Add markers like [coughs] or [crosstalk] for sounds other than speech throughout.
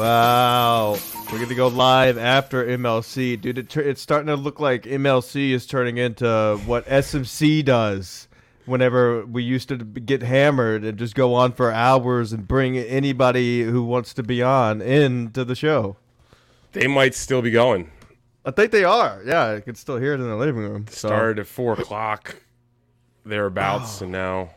Wow. We're going to go live after MLC. Dude, it, it's starting to look like MLC is turning into what SMC does whenever we used to get hammered and just go on for hours and bring anybody who wants to be on into the show. They might still be going. I think they are. Yeah, I can still hear it in the living room. So. Started at 4 o'clock, thereabouts, oh. and now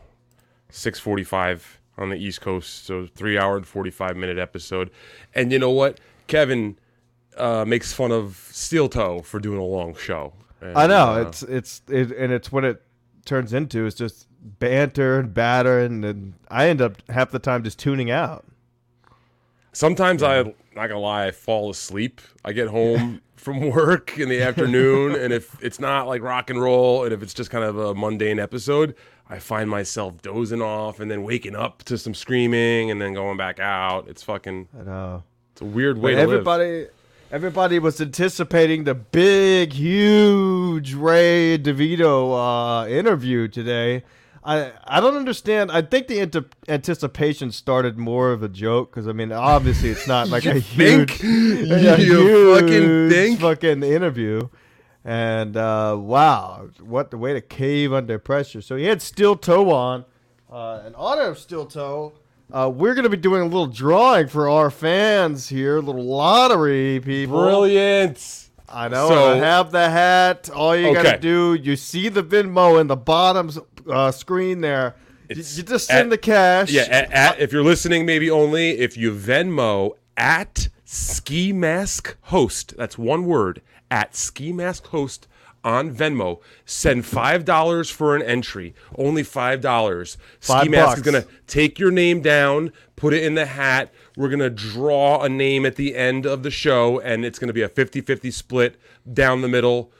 645 on the East Coast. So three hour and 45 minute episode. And you know what? Kevin uh, makes fun of Steel Toe for doing a long show. And, I know. Uh, it's, it's, it, and it's what it turns into is just banter and batter. And, and I end up half the time just tuning out. Sometimes I, not gonna lie, I fall asleep. I get home [laughs] from work in the afternoon, and if it's not like rock and roll, and if it's just kind of a mundane episode, I find myself dozing off and then waking up to some screaming and then going back out. It's fucking. I know. It's a weird way but to everybody, live. Everybody was anticipating the big, huge Ray DeVito uh, interview today. I I don't understand. I think the ante- anticipation started more of a joke because I mean, obviously, it's not [laughs] like a huge, [laughs] a huge fucking think? fucking interview. And uh, wow, what the way to cave under pressure. So he had steel toe on. Uh, in honor of steel toe, uh, we're going to be doing a little drawing for our fans here, a little lottery, people. Brilliant. I know. So, I have the hat. All you okay. got to do, you see the Venmo in the bottom uh, screen there. You, you, just send at, the cash. Yeah, at, at, if you're listening, maybe only if you Venmo at Ski Mask Host. That's one word at Ski Mask Host on Venmo. Send five dollars for an entry. Only five dollars. Ski Mask is gonna take your name down, put it in the hat. We're gonna draw a name at the end of the show, and it's gonna be a 50-50 split down the middle.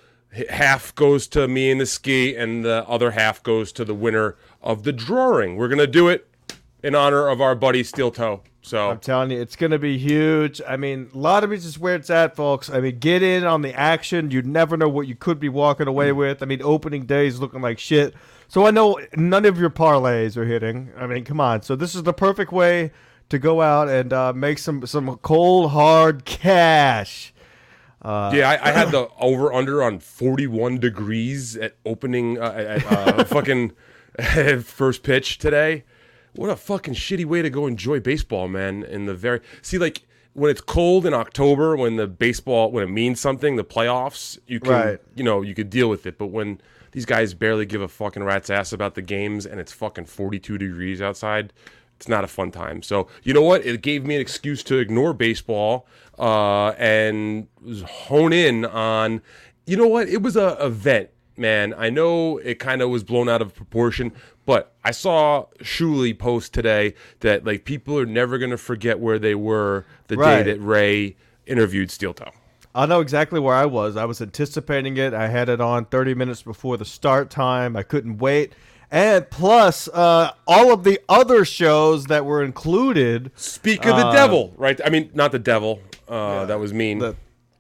Half goes to me and the ski, and the other half goes to the winner of the drawing. We're gonna do it in honor of our buddy Steel Toe. So I'm telling you, it's going to be huge. I mean, lotteries is where it's at, folks. I mean, get in on the action. You never know what you could be walking away mm. with. I mean, opening day is looking like shit. So I know none of your parlays are hitting. I mean, come on. So this is the perfect way to go out and uh, make some some cold hard cash. Uh, yeah, I, I, had [coughs] the over under on 41 degrees at opening uh, at uh, [laughs] fucking [laughs] first pitch today what a fucking shitty way to go enjoy baseball, man. In the very see, like when it's cold in October, when the baseball when it means something, the playoffs, you can right. you know you could deal with it. But when these guys barely give a fucking rat's ass about the games and it's fucking 42 degrees outside, it's not a fun time. So you know what? It gave me an excuse to ignore baseball uh, and hone in on. You know what? It was a event man. I know it kind of was blown out of proportion, but I saw Shuli post today that like people are never gonna forget where they were the right. day that Ray interviewed Steel Toe. I know exactly where I was. I was anticipating it. I had it on 30 minutes before the start time. I couldn't wait. And plus, uh, all of the other shows that were included. Speak of the uh, devil, right? I mean, not the devil. Uh, yeah, that was mean. The,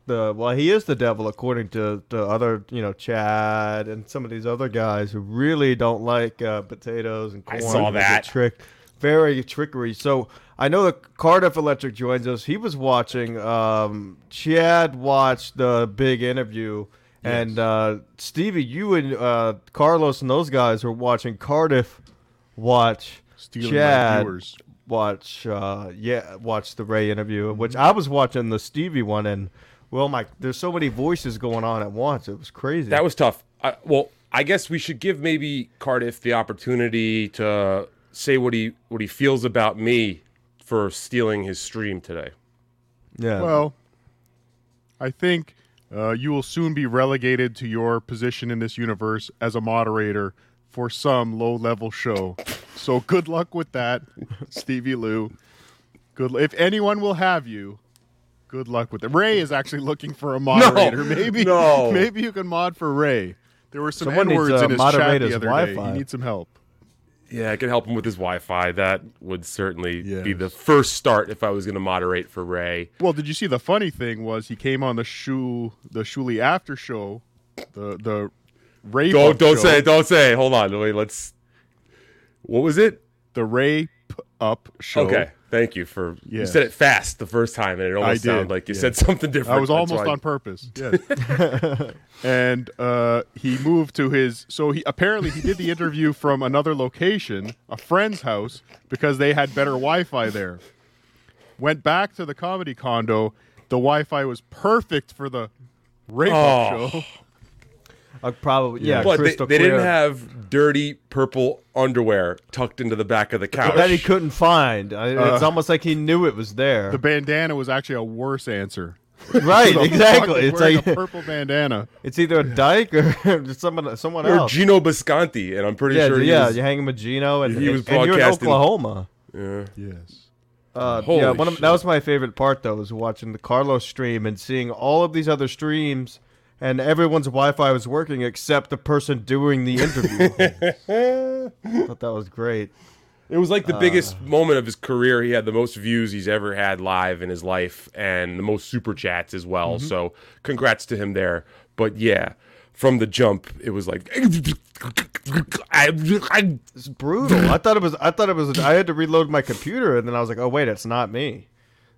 the well, he is the devil according to, the other you know Chad and some of these other guys who really don't like uh, potatoes and corn. I saw that trick, very trickery. So I know that Cardiff Electric joins us. He was watching. Um, Chad watched the big interview, yes. and uh, Stevie, you and uh, Carlos and those guys were watching Cardiff watch Stealing Chad watch. Uh, yeah, watch the Ray interview, which mm-hmm. I was watching the Stevie one and well, Mike, there's so many voices going on at once. It was crazy. That was tough. I, well, I guess we should give maybe Cardiff the opportunity to say what he what he feels about me for stealing his stream today. Yeah. Well, I think uh, you will soon be relegated to your position in this universe as a moderator for some low level show. So good luck with that, Stevie Lou. Good. If anyone will have you, Good luck with it. Ray is actually looking for a moderator. No, maybe no. maybe you can mod for Ray. There were some N words in his chat the other Wi-Fi. day. He needs some help. Yeah, I could help him with his Wi-Fi. That would certainly yes. be the first start if I was going to moderate for Ray. Well, did you see the funny thing was he came on the Shu the Shuli after show, the the Ray. Don't don't show. say it, don't say. It. Hold on, wait. Let's. What was it? The Ray Up show. Okay Thank you for you said it fast the first time, and it almost sounded like you yeah. said something different. I was That's almost on purpose. [laughs] Yes. [laughs] and uh, he moved to his. So he apparently he did the interview from another location, a friend's house, because they had better Wi-Fi there. Went back to the comedy condo. The Wi-Fi was perfect for the rape Oh. show. Uh, probably, yeah. But they, crystal they clear. didn't have dirty purple underwear tucked into the back of the couch. that he couldn't find. I- It's Uh, almost like he knew it was there. The bandana was actually a worse answer. [laughs] right, [laughs] exactly. It's like a purple bandana. it's either a dyke or [laughs] someone someone or else. Gino Bisconti, and I'm pretty yeah, sure yeah. was, You're hanging with Gino, and, he was and you're in Oklahoma. yeah. Yes. Uh, Holy yeah, one of, shit. that was my favorite part though, was watching the Carlos stream and seeing all of these other streams, and everyone's Wi-Fi was working except the person doing the interview. [laughs] I thought that was great. It was Uh. like the biggest moment of his career. He had the most views he's ever had live in his life, and the most super chats as well. Mm-hmm. So, congrats to him there. But yeah, from the jump, it was like. [laughs] It's brutal. I thought it was. I thought it was. I had to reload my computer, and then I was like, "Oh wait, it's not me."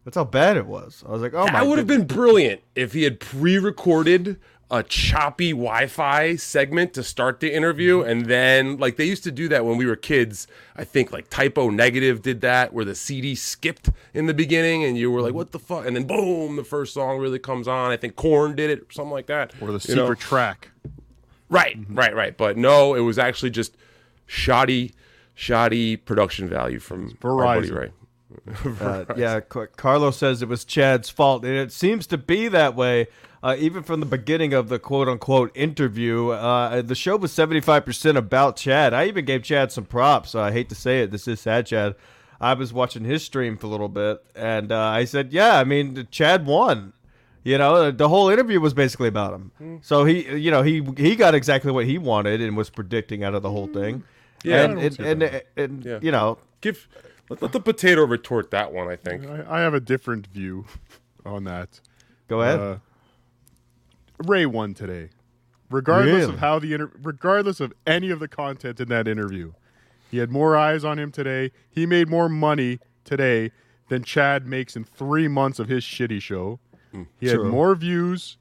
That's how bad it was. I was like, "Oh my." That would have been brilliant if he had pre-recorded a choppy Wi-Fi segment to start the interview, Mm-hmm. and then like they used to do that when we were kids. I think like Type O Negative did that, where the CD skipped in the beginning, and you were like, "What the fuck?" And then boom, the first song really comes on. I think Korn did it, or something like that, Or the You secret know? track. Right, right, right. But no, it was actually just shoddy, shoddy production value from our buddy Ray. [laughs] Uh, yeah, Car- Carlos says it was Chad's fault, and it seems to be that way. Uh, even from the beginning of the quote unquote interview, uh, the show was 75% about Chad. I even gave Chad some props. I hate to say it. This is sad, Chad. I was watching his stream for a little bit, and uh, I said, Yeah, I mean, Chad won. You know, the whole interview was basically about him. So he, you know, he he got exactly what he wanted and was predicting out of the whole thing. Yeah, and I and, and, and, Yeah. you know, Give let, let the potato retort that one. I think. I, I have a different view [laughs] on that. go ahead. Uh, Ray won today, regardless Really? of how the inter- regardless of any of the content in that interview. He had more eyes on him today. He made more money today than Chad makes in three months of his shitty show. he had more views.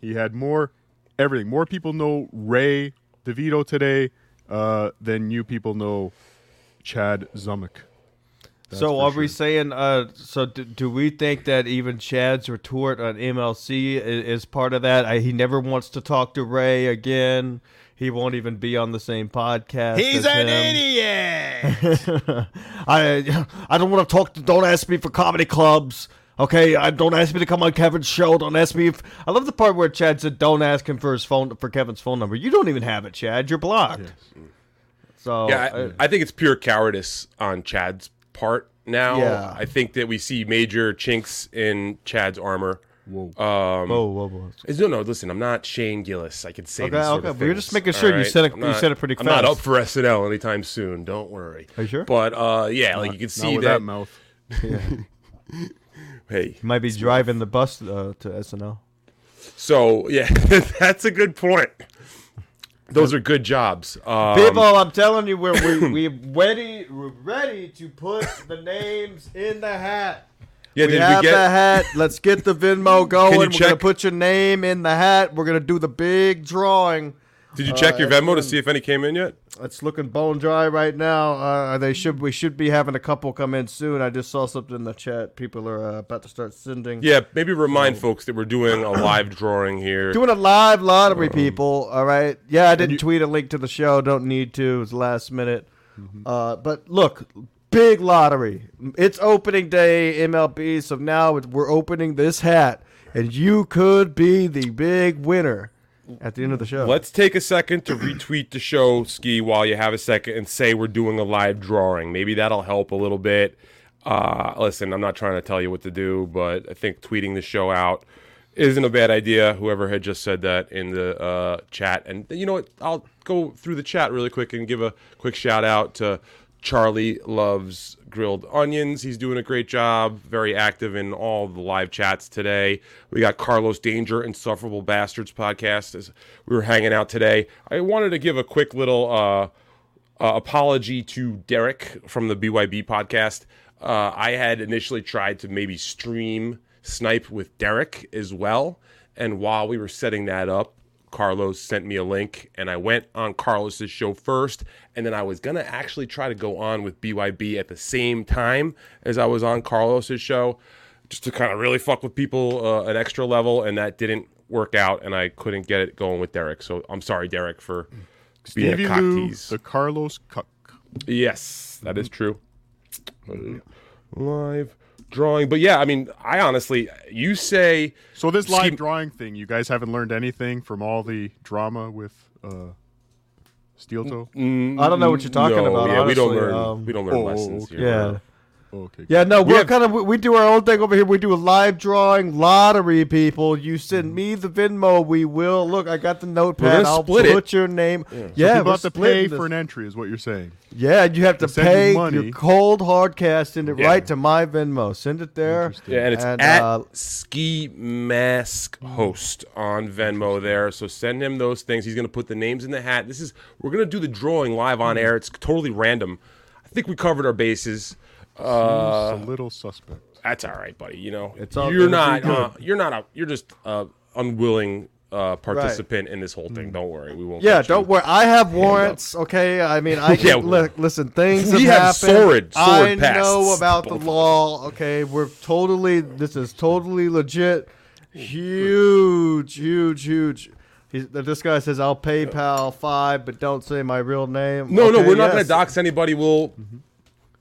He had more everything. More people know Ray DeVito today uh, than you people know Chad Zumock. That's So are sure. we saying? Uh, so do, do we think that even Chad's retort on MLC is, is part of that? I, he never wants to talk to Ray again. He won't even be on the same podcast. as him. idiot. [laughs] I I don't want to talk. To, don't ask me for comedy clubs. Okay, I don't ask me to come on Kevin's show. Don't ask me if I love the part where Chad said, "Don't ask him for his phone for Kevin's phone number." You don't even have it, Chad. You're blocked. So Yeah, I, I think it's pure cowardice on Chad's part now. Yeah. I think that we see major chinks in Chad's armor. Whoa. Um, whoa, whoa, whoa. no, no, listen, I'm not Shane Gillis. I can say Okay, okay, were things, just making sure all you said it- I'm you said it pretty I'm not up for SNL anytime soon. Don't worry. Are you sure? But uh, yeah, like you can Not see that. that mouth. [laughs] hey, He might be driving the bus uh, to SNL. so yeah, [laughs] that's a good point. Those are good jobs. Um, People, I'm telling you, we're we, we ready we're ready to put the names in the hat. yeah, we did have we the hat. Let's get the Venmo going. We're gonna put your name in the hat. We're gonna do the big drawing. Did you check uh, your Venmo to see if any came in yet? It's looking bone dry right now. Uh, they should we should be having a couple come in soon. I just saw something in the chat. People are uh, about to start sending. Yeah, maybe remind folks that we're doing a live drawing here. [clears throat] Doing a live lottery, people. All right. Yeah, I didn't tweet a link to the show. Don't need to. It was last minute. Uh, but look, big lottery. It's opening day, MLB. So now we're opening this hat, and you could be the big winner at the end of the show. Let's take a second to retweet the show, Ski, while you have a second, and say we're doing a live drawing. Maybe that'll help a little bit. Uh, listen, I'm not trying to tell you what to do, but I think tweeting the show out isn't a bad idea. Whoever had just said that in the uh, chat. And you know what? I'll go through the chat really quick and give a quick shout out to Charlie Loves Grilled Onions. He's doing a great job, very active in all the live chats today. We got Carlos Danger, Insufferable Bastards podcast. As we were hanging out today, I wanted to give a quick little uh, uh, apology to Derek from the BYB podcast. Uh, I had initially tried to maybe stream snipe with Derek as well, and while we were setting that up, Carlos sent me a link, and I went on Carlos's show first, and then I was gonna actually try to go on with BYB at the same time as I was on Carlos's show, just to kind of really fuck with people uh, an extra level, and that didn't work out, and I couldn't get it going with Derek. So I'm sorry, Derek, for being Stevie a cock Lou, tease. the Carlos Cuck. Yes, that is true. Live drawing, but yeah, I mean, I honestly, you say So this live Scheme- drawing thing, you guys haven't learned anything from all the drama with uh, Steel Toe? I don't know what you're talking no, about. yeah, we don't learn, Um, we don't learn oh, lessons okay. here. Yeah. Okay. Yeah, no, we're have- kind of we do our own thing over here. We do a live drawing lottery. People, you send me the Venmo. We will look. I got the notepad. gonna I'll split it. put your name. Yeah, So people we're have to pay splitting for an entry, is what you're saying. Yeah, you have to They send you pay money. your cold hard cash. Send it Yeah. right to my Venmo. Send it there. Yeah, and it's And, at uh, Ski Mask Host on Venmo there. So send him those things. He's gonna put the names in the hat. This is we're gonna do the drawing live on air. It's totally random. I think we covered our bases. Uh, a little suspect. that's all right, buddy. You know, It's all- you're not. Uh, you're not a. You're just uh, unwilling uh, participant in this whole thing. Don't worry, we won't. Yeah, don't worry. I have warrants. Okay, I mean, I [laughs] Yeah, can, li- listen. Things we have, have happened. sword- sword I know about the law. Okay, we're totally. This is totally legit. Huge, huge, huge. He's, this guy says I'll PayPal five, but don't say my real name. No, no, we're not going to dox anybody. We'll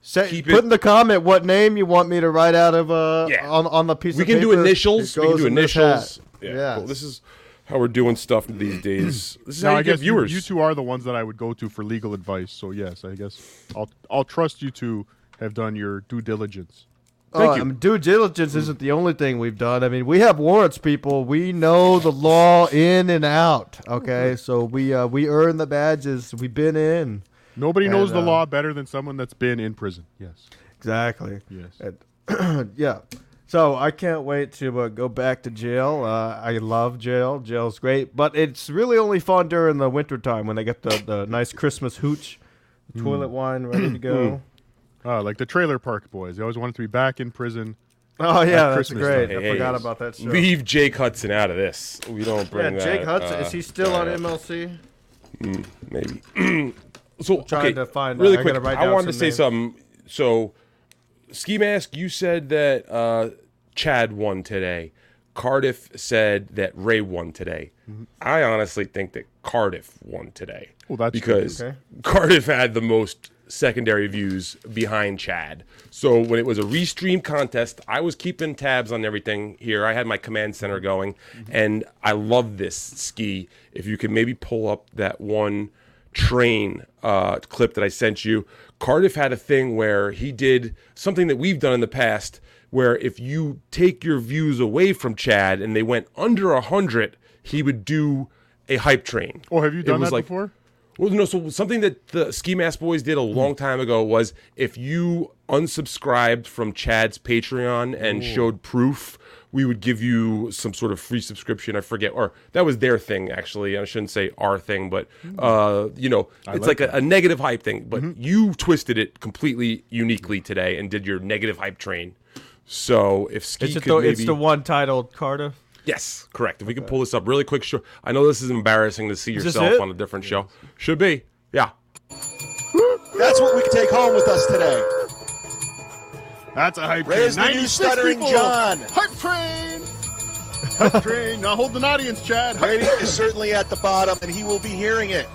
Say, keep put it- in the comment what name you want me to write out of uh Yeah. on on the piece. Of paper. We can do initials. We can do initials. Yeah, Yeah. cool. This is how we're doing stuff these days. [clears throat] This is Now, how I you get guess you, viewers. you two are the ones that I would go to for legal advice. So yes, I guess I'll I'll trust you two have done your due diligence. Thank oh, you. I mean, due diligence isn't the only thing we've done. I mean, we have warrants, people. We know the law in and out. Okay, so we uh, we earn the badges. We've been in. Nobody knows the uh, law better than someone that's been in prison. Yes. Exactly. Yes. And- [clears throat] yeah. So I can't wait to uh, go back to jail. Uh, I love jail. Jail's great, but it's really only fun during the wintertime when they get the, the nice Christmas hooch, Hmm. toilet wine ready to [clears throat] go. Uh, like the Trailer Park Boys. They always wanted to be back in prison. Oh yeah, that's Christmas great. time. I forgot hey, about that show. Leave Jake Hudson out of this. We don't yeah, bring that. Jake Hudson uh, is he still on uh, MLC? Maybe. [clears throat] so trying okay, to find- really I quick. I wanted to say names. something. So, Ski Mask, you said that uh, Chad won today. Cardiff said that Ray won today. Mm-hmm. I honestly think that Cardiff won today. Well, that's because Okay. Cardiff had the most secondary views behind Chad. So when it was a restream contest, I was keeping tabs on everything here. I had my command center going, and I love this ski. If you could maybe pull up that one train uh, clip that I sent you, Cardiff had a thing where he did something that we've done in the past, where if you take your views away from Chad and they went under a hundred, he would do a hype train. Oh, have you done that like- before? well, no. So something that the Ski Mask Boys did a long time ago was if you unsubscribed from Chad's Patreon and showed proof, we would give you some sort of free subscription. I forget, or that was their thing actually. I shouldn't say our thing, but uh, you know, it's like, like a, a negative hype thing. But you twisted it completely uniquely today and did your negative hype train. So if Ski It's, could the, maybe, it's the one titled Cardiff. Yes, correct. If we can pull this up really quick, sure. I know this is embarrassing to see this yourself on a different show. Should be, yeah. That's what we can take home with us today. That's a hype Raise train. the new stuttering people. John. Hype train. hype [laughs] train. Now hold an audience, Chad. Brady is certainly at the bottom, and he will be hearing it.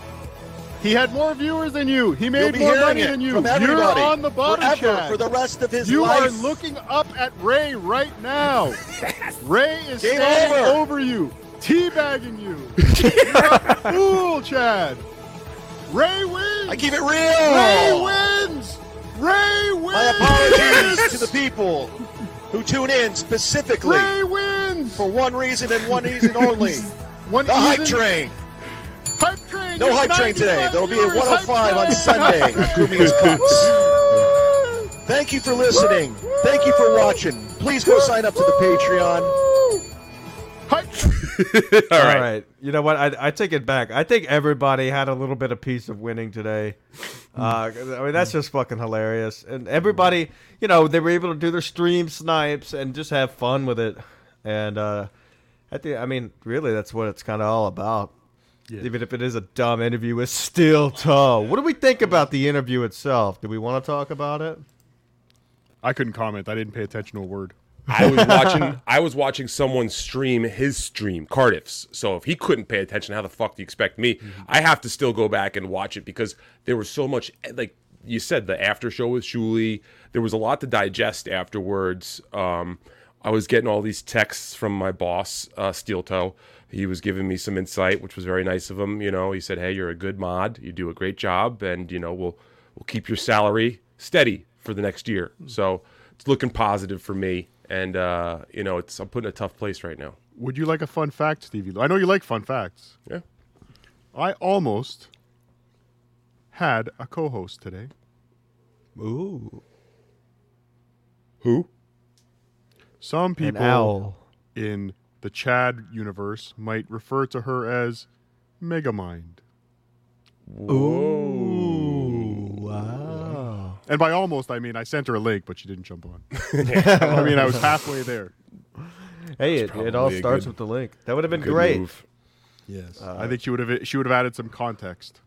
He had more viewers than you. He made more money than you. You're on the bottom, forever Chad. for the rest of his you life. are looking up at Ray right now. Ray is Game standing over. over you, teabagging you. [laughs] You're a fool, Chad. Ray wins. I keep it real. Ray wins. Ray wins. My apologies to the people who tune in specifically Ray wins. for one reason and one reason only: One the hype train. Hype train. No hype train today. There'll be a 105 on Sunday train. at [laughs] Kumi's Cups. Thank you for listening. Thank you for watching. Please go sign up to the Patreon. All [laughs] All right. right. You know what? I, I take it back. I think everybody had a little bit of piece of winning today. Uh, I mean, that's just fucking hilarious. And everybody, you know, they were able to do their stream snipes and just have fun with it. And uh, I think, I mean, really, that's what it's kind of all about. Even if it is a dumb interview with Steel Toe. What do we think about the interview itself? Do we want to talk about it? I couldn't comment. I didn't pay attention to a word. I was watching. I was watching someone stream his stream, Cardiff's. So if he couldn't pay attention, how the fuck do you expect me? I have to still go back and watch it because there was so much. Like you said, the after show with Shuli. There was a lot to digest afterwards. Um, I was getting all these texts from my boss, uh, Steel Toe. He was giving me some insight, which was very nice of him. You know, he said, "Hey, you're a good mod. You do a great job, and you know, we'll we'll keep your salary steady for the next year." So it's looking positive for me, and uh, you know, it's I'm put in a tough place right now. Would you like a fun fact, Stevie? I know you like fun facts. Yeah. I almost had a co-host today. Ooh. Who? Some An people owl. in the Chad universe might refer to her as Megamind. Ooh. Wow. And by almost, I mean I sent her a link, but she didn't jump on. [laughs] [laughs] [laughs] I mean, I was halfway there. Hey, it, it all starts good- with the link. That would have been great. move. Yes, I think she would have. She would have added some context.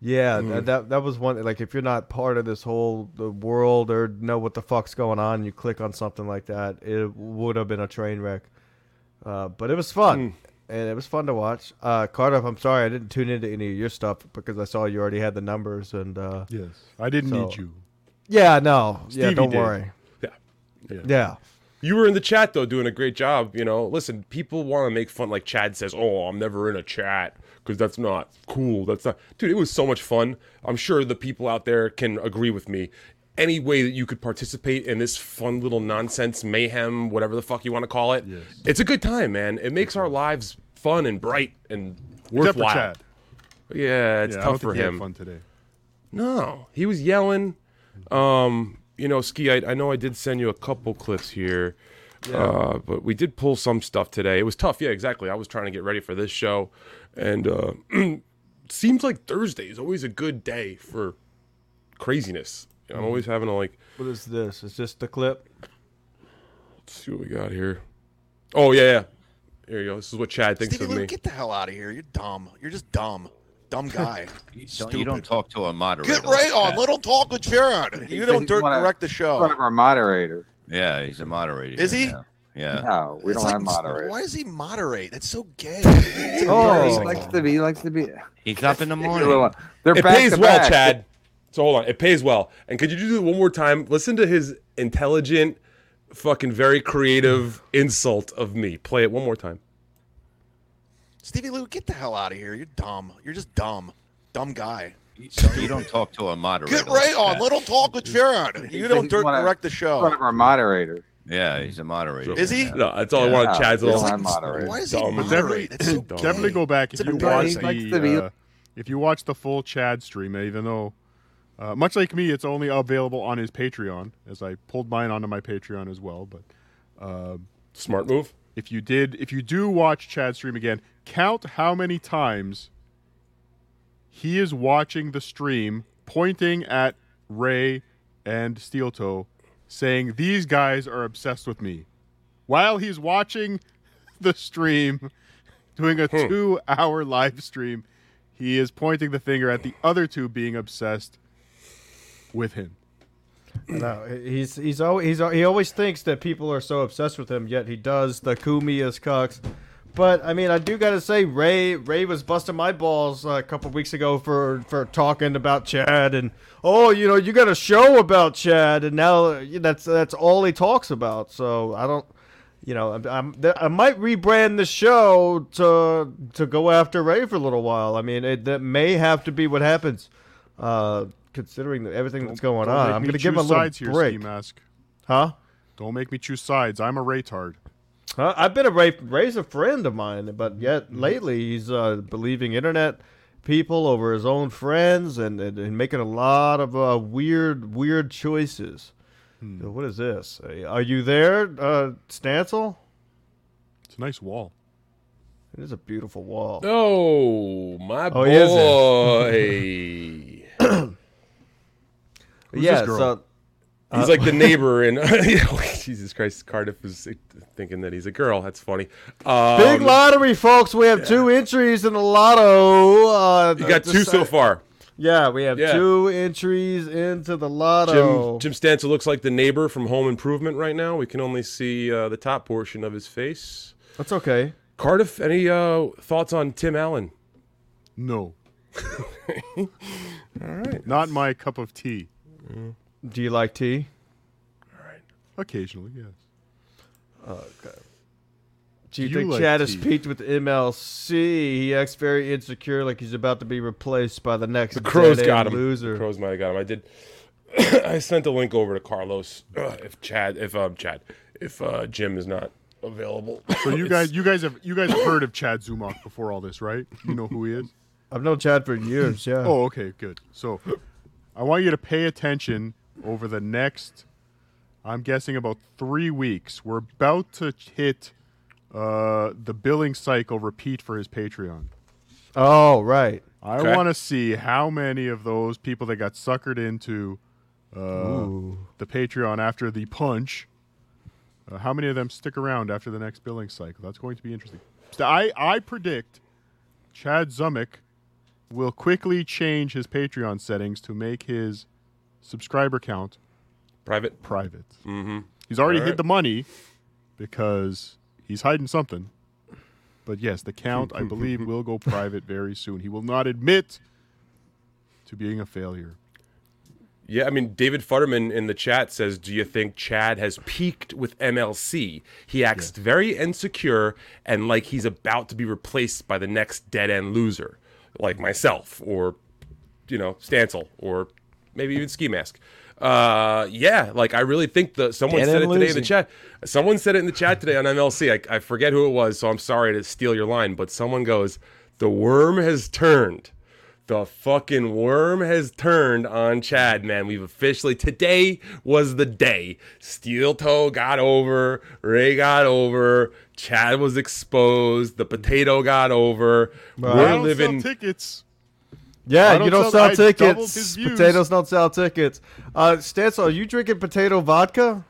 Yeah, Hmm. that, that that was one. Like, if you're not part of this whole the world or know what the fuck's going on, you click on something like that, it would have been a train wreck. Uh, but it was fun, Hmm. And it was fun to watch. Uh, Cardiff, I'm sorry I didn't tune into any of your stuff because I saw you already had the numbers, and uh, Yes, I didn't So- need you. yeah, no, yeah, don't did. worry, Yeah. yeah. You were in the chat though, doing a great job. You know, listen, people want to make fun. Like Chad says, "Oh, I'm never in a chat because that's not cool. That's not." Dude, it was so much fun. I'm sure the people out there can agree with me. Any way that you could participate in this fun little nonsense mayhem, whatever the fuck you want to call it, it's a good time, man. It makes our lives fun and bright and Except for worthwhile. Chad. Yeah, it's Yeah, tough for think he had him. fun today. No, he was yelling. Um, you know, ski. I, I know I did send you a couple clips here, uh, but we did pull some stuff today. It was tough. Yeah, exactly. I was trying to get ready for this show, and uh, [clears throat] seems like Thursday is always a good day for craziness. You know, I'm always mm-hmm. having to like What is this? Is this the clip? let's see what we got here. Oh yeah, yeah. Here you go. This is what Chad thinks Stevie of Lou, me. get the hell out of here. You're dumb. You're just dumb. Dumb [laughs] guy. Don't, you don't talk to a moderator. Get right like on. that. Let him talk with Jared. You don't He's dir- one of- direct the One show. of our moderator. Yeah, he's a moderator. Is he? Yeah. yeah. No, we It's don't like- have moderators. Why does he moderate? It's so gay. [laughs] Oh. He likes to be. He likes to be. He's up in the morning. They're It back pays to well, back. Chad. So hold on. It pays well. And could you do it one more time? Listen to his intelligent, fucking very creative insult of me. Play it one more time. Stevie Lou, get the hell out of here. You're dumb. You're just dumb. Dumb guy. So you don't talk to a moderator. Get right on. that. Let him talk with Jared. You don't He's dir- one of- direct the show. One show. of our moderators. Yeah, he's a moderator. Is he? No, that's all I Yeah. want. Chad's We little. [laughs] don't. Why does he Dumb. moderate? It's so Dumb. Definitely go back if It's you watch embarrassing. He likes to be- the uh, if you watch the full Chad stream, even though uh, much like me, it's only available on his Patreon, as I pulled mine onto my Patreon as well. But Smart move. if you did, if you do watch Chad stream again, count how many times he is watching the stream, pointing at Ray and Steel Toe, saying these guys are obsessed with me, while he's watching [laughs] the stream, doing a two-hour live stream. He is pointing the finger at the other two being obsessed with him. No, he's he's always he's, he always thinks that people are so obsessed with him, yet he does the Kumias cucks. But I mean, I do gotta say, Ray Ray was busting my balls uh, a couple weeks ago for for talking about Chad and oh, you know, you got a show about Chad, and now that's that's all he talks about. So I don't, you know, I'm, I'm I might rebrand the show to to go after Ray for a little while. I mean, it, that may have to be what happens, uh, considering the, everything that's going on. I'm gonna give him a choose little sides here, break, Ski Mask. huh? Don't make me choose sides. I'm a Raytard. Huh? I've been a Ray. Ray's a friend of mine, but yet lately he's uh, believing internet people over his own friends and, and, and making a lot of uh, weird, weird choices. So what is this? Are you there, uh, Stancil? It's a nice wall. It is a beautiful wall. Oh, my Oh, he is boy. [clears throat] [clears throat] Who's yeah, this girl? so He's like the [laughs] neighbor in [laughs] Jesus Christ. Cardiff is thinking that he's a girl. That's funny. Um, big lottery, folks. We have two entries in the lotto. Uh, You got the- two so far. Yeah, we have Yeah. two entries into the Jim lotto. Jim Stancil looks like the neighbor from Home Improvement right now. We can only see uh, the top portion of his face. That's okay. Cardiff, any uh, thoughts on Tim Allen? No, [laughs] All right. not my cup of tea. Do you like tea? All right. Occasionally, yes. Okay. Do you, You think like Chad is tea. peaked with MLC? He acts very insecure, like he's about to be replaced by the next The Crows got him. loser. The Crows might have got him. I did. [coughs] I sent a link over to Carlos. Uh, if Chad, if um Chad, if uh, Jim is not available. So you [laughs] guys, you guys have you guys have heard of Chad Zumock before all this, right? You know who he is. I've known Chad for years. Yeah. Oh, okay, good. So I want you to pay attention over the next, I'm guessing about three weeks. We're about to hit uh, the billing cycle repeat for his Patreon. Oh, right. I Okay. want to see how many of those people that got suckered into uh, the Patreon after the punch, uh, how many of them stick around after the next billing cycle? That's going to be interesting. I, I predict Chad Zumock will quickly change his Patreon settings to make his subscriber count Private. private. Mm-hmm. He's already Alright. hid the money because he's hiding something. But yes, the count, I believe, [laughs] will go private very soon. He will not admit to being a failure. Yeah, I mean, David Futterman in the chat says, "Do you think Chad has peaked with MLC? He acts very insecure and like he's about to be replaced by the next dead end loser, like myself or, you know, Stancil or maybe even Ski Mask." Uh, yeah, like I really think the someone Dead said it today in the chat. Someone said it in the chat today on MLC. I, I forget who it was, so I'm sorry to steal your line, but someone goes, "The worm has turned." The fucking worm has turned on Chad, man. We've officially today was the day. Steel toe got over, Ray got over, Chad was exposed, the potato got over. I We're don't living sell tickets. Yeah, don't you don't sell- sell tickets. Potatoes don't sell tickets. Uh, Stancil, are you drinking potato vodka?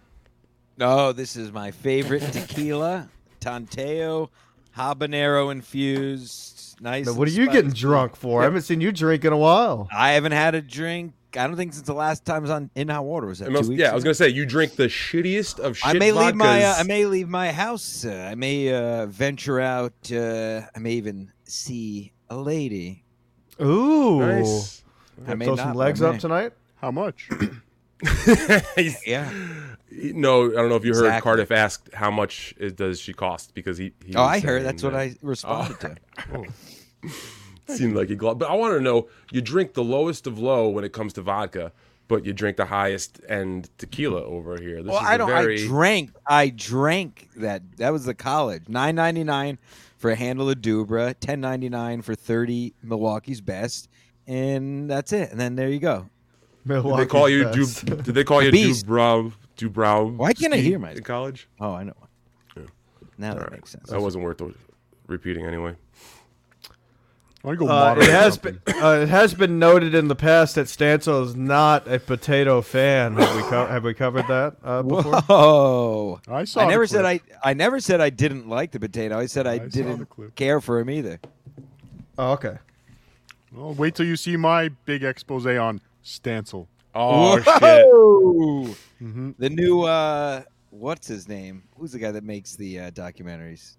No, this is my favorite tequila, Tanteo, habanero infused. Nice. Now, what are you getting spicy. drunk for? I haven't seen you drink in a while. I haven't had a drink. I don't think since the last time I was on in hot water was that I must- two weeks yeah, I was gonna say you drink the shittiest of shit I may leave my uh. I may leave my house. Uh, I may uh, venture out. Uh, I may even see a lady. Ooh. Nice. I may Throw not, some legs I up tonight? How much? [clears throat] [laughs] Yeah. no, I don't know if you heard Exactly. Cardiff asked how much it does she cost because he. he Oh, I heard. That's what I responded to. [laughs] Oh. seemed like he glowed. But I want to know: you drink the lowest of low when it comes to vodka, but you drink the highest end tequila over here. This Well, is I don't. Very, I drank. I drank that. That was the college. Nine ninety nine for a handle of Dubra. Ten ninety nine for thirty Milwaukee's best, and that's it. And then there you go. Did they call you Du, Best. Did they call you Beast. Dubrow? Dubrow? Why can't I hear myself? in college? Oh, I know. Now that makes sense. That wasn't worth repeating anyway. I go Uh, moderate it has been uh, it has been noted in the past that Stancil is not a potato fan. Have we co- have we covered that uh, [laughs] before? Whoa! I saw. I never said. I. I never said I didn't like the potato. I said I, I didn't care for him either. Oh, okay. Well, wait till you see my big expose on Stancil. Oh shit! Mm-hmm. The new uh, what's his name? Who's the guy that makes the uh, documentaries?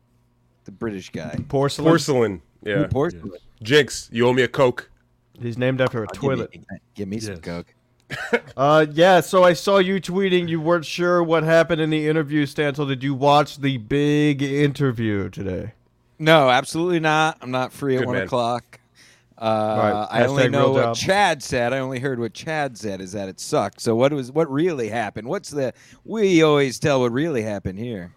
The British guy. Porcelain. Porcelain. Yeah. Who porcelain? Jinx, you owe me a coke. He's named after a Give me- toilet. Give me, some Yes. coke. [laughs] Uh, yeah. So I saw you tweeting. You weren't sure what happened in the interview, Stancil. Did you watch the big interview today? No, absolutely not. I'm not free at Good one man. o'clock. Uh, Right. I only know what. Chad said. I only heard what Chad said is that it sucked. So what was what really happened? What's the? We always tell what really happened here.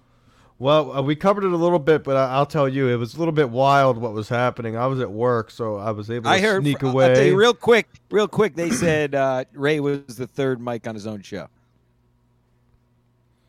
Well, uh, we covered it a little bit, but I- I'll tell you, it was a little bit wild what was happening. I was at work, so I was able to I heard. sneak I'll away. tell you real quick, real quick. They said uh, Ray was the third mic on his own show.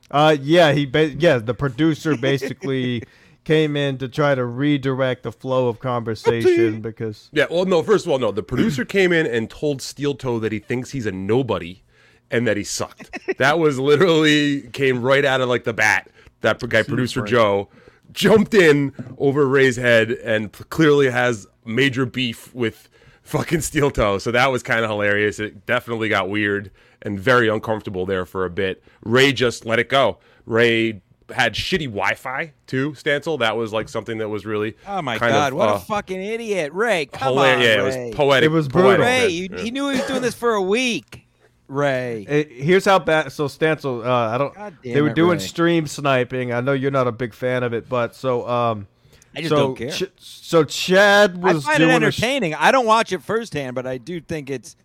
Uh, yeah, he ba- yeah, the producer basically [laughs] came in to try to redirect the flow of conversation because Yeah, well, no. First of all, no. The producer [clears throat] came in and told Steel Toe that he thinks he's a nobody and that he sucked. [laughs] that was literally came right out of like the bat. That guy, producer Joe, jumped in over Ray's head and clearly has major beef with fucking Steel Toe. So that was kind of hilarious. It definitely got weird and very uncomfortable there for a bit. Ray just let it go. Ray had shitty Wi-Fi too. Stancil. That was like something that was really Oh my kind god, of, what uh, a fucking idiot, Ray! Come Hilar- on, yeah, Ray. it was poetic. It was poetic. brutal. Ray, Yeah. he knew he was doing this for a week. Ray, Eh, here's how bad. So Stancil, uh, I don't. They were it, doing Ray. stream sniping. I know you're not a big fan of it, but so um, I just so don't care. Ch- so Chad I was find it doing a sh- entertaining. I don't watch it firsthand, but I do think it's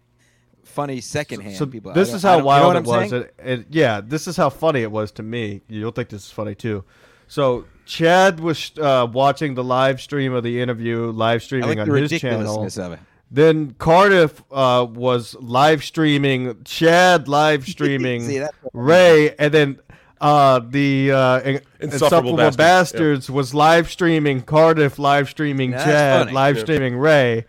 funny secondhand. So people, this is how don't- you know wild it was. saying? It, it- yeah, this is how funny it was to me. You'll think this is funny too. So Chad was uh, watching the live stream of the interview, live I streaming like the on his channel. of it. Then Cardiff uh, was live streaming. Chad live [laughs] streaming See, that's what- Ray, and then uh, the uh, Insufferable Insufferable Bastards, Bastards, was live streaming Cardiff, live streaming That's Chad, funny. live streaming Ray.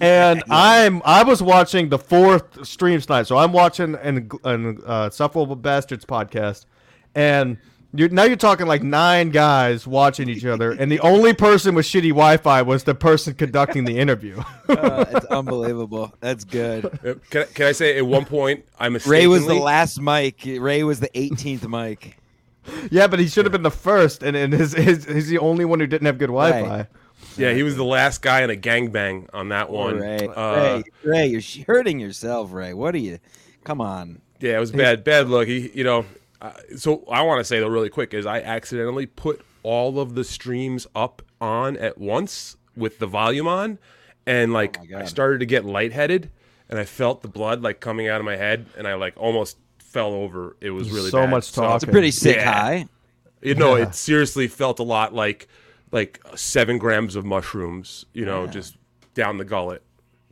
And [laughs] I'm I was watching the fourth stream tonight, so I'm watching an, an uh, Insufferable Bastards podcast, and you're, now you're talking like nine guys watching each other, and the only person with shitty Wi-Fi was the person conducting the interview. [laughs] Uh, it's unbelievable. That's good. Uh, Can, I- can I say at one point I mistakenly Ray was the last mic. Ray was the 18th mic. [laughs] yeah, but he should have been the first, and, and his, his, he's the only one who didn't have good Wi-Fi. Right. Yeah, he was the last guy in a gangbang on that one. Ray, Uh, Ray, Ray, you're hurting yourself, Ray. What are you? Come on. Yeah, it was bad. Bad look. He, you know. Uh, so I want to say though, really quick, is I accidentally put all of the streams up on at once with the volume on, and like Oh I started to get lightheaded, and I felt the blood like coming out of my head, and I like almost fell over. It was really So bad. much It's a pretty sick Yeah. high. You know, Yeah. it seriously felt a lot like like seven grams of mushrooms. You know, just down the gullet,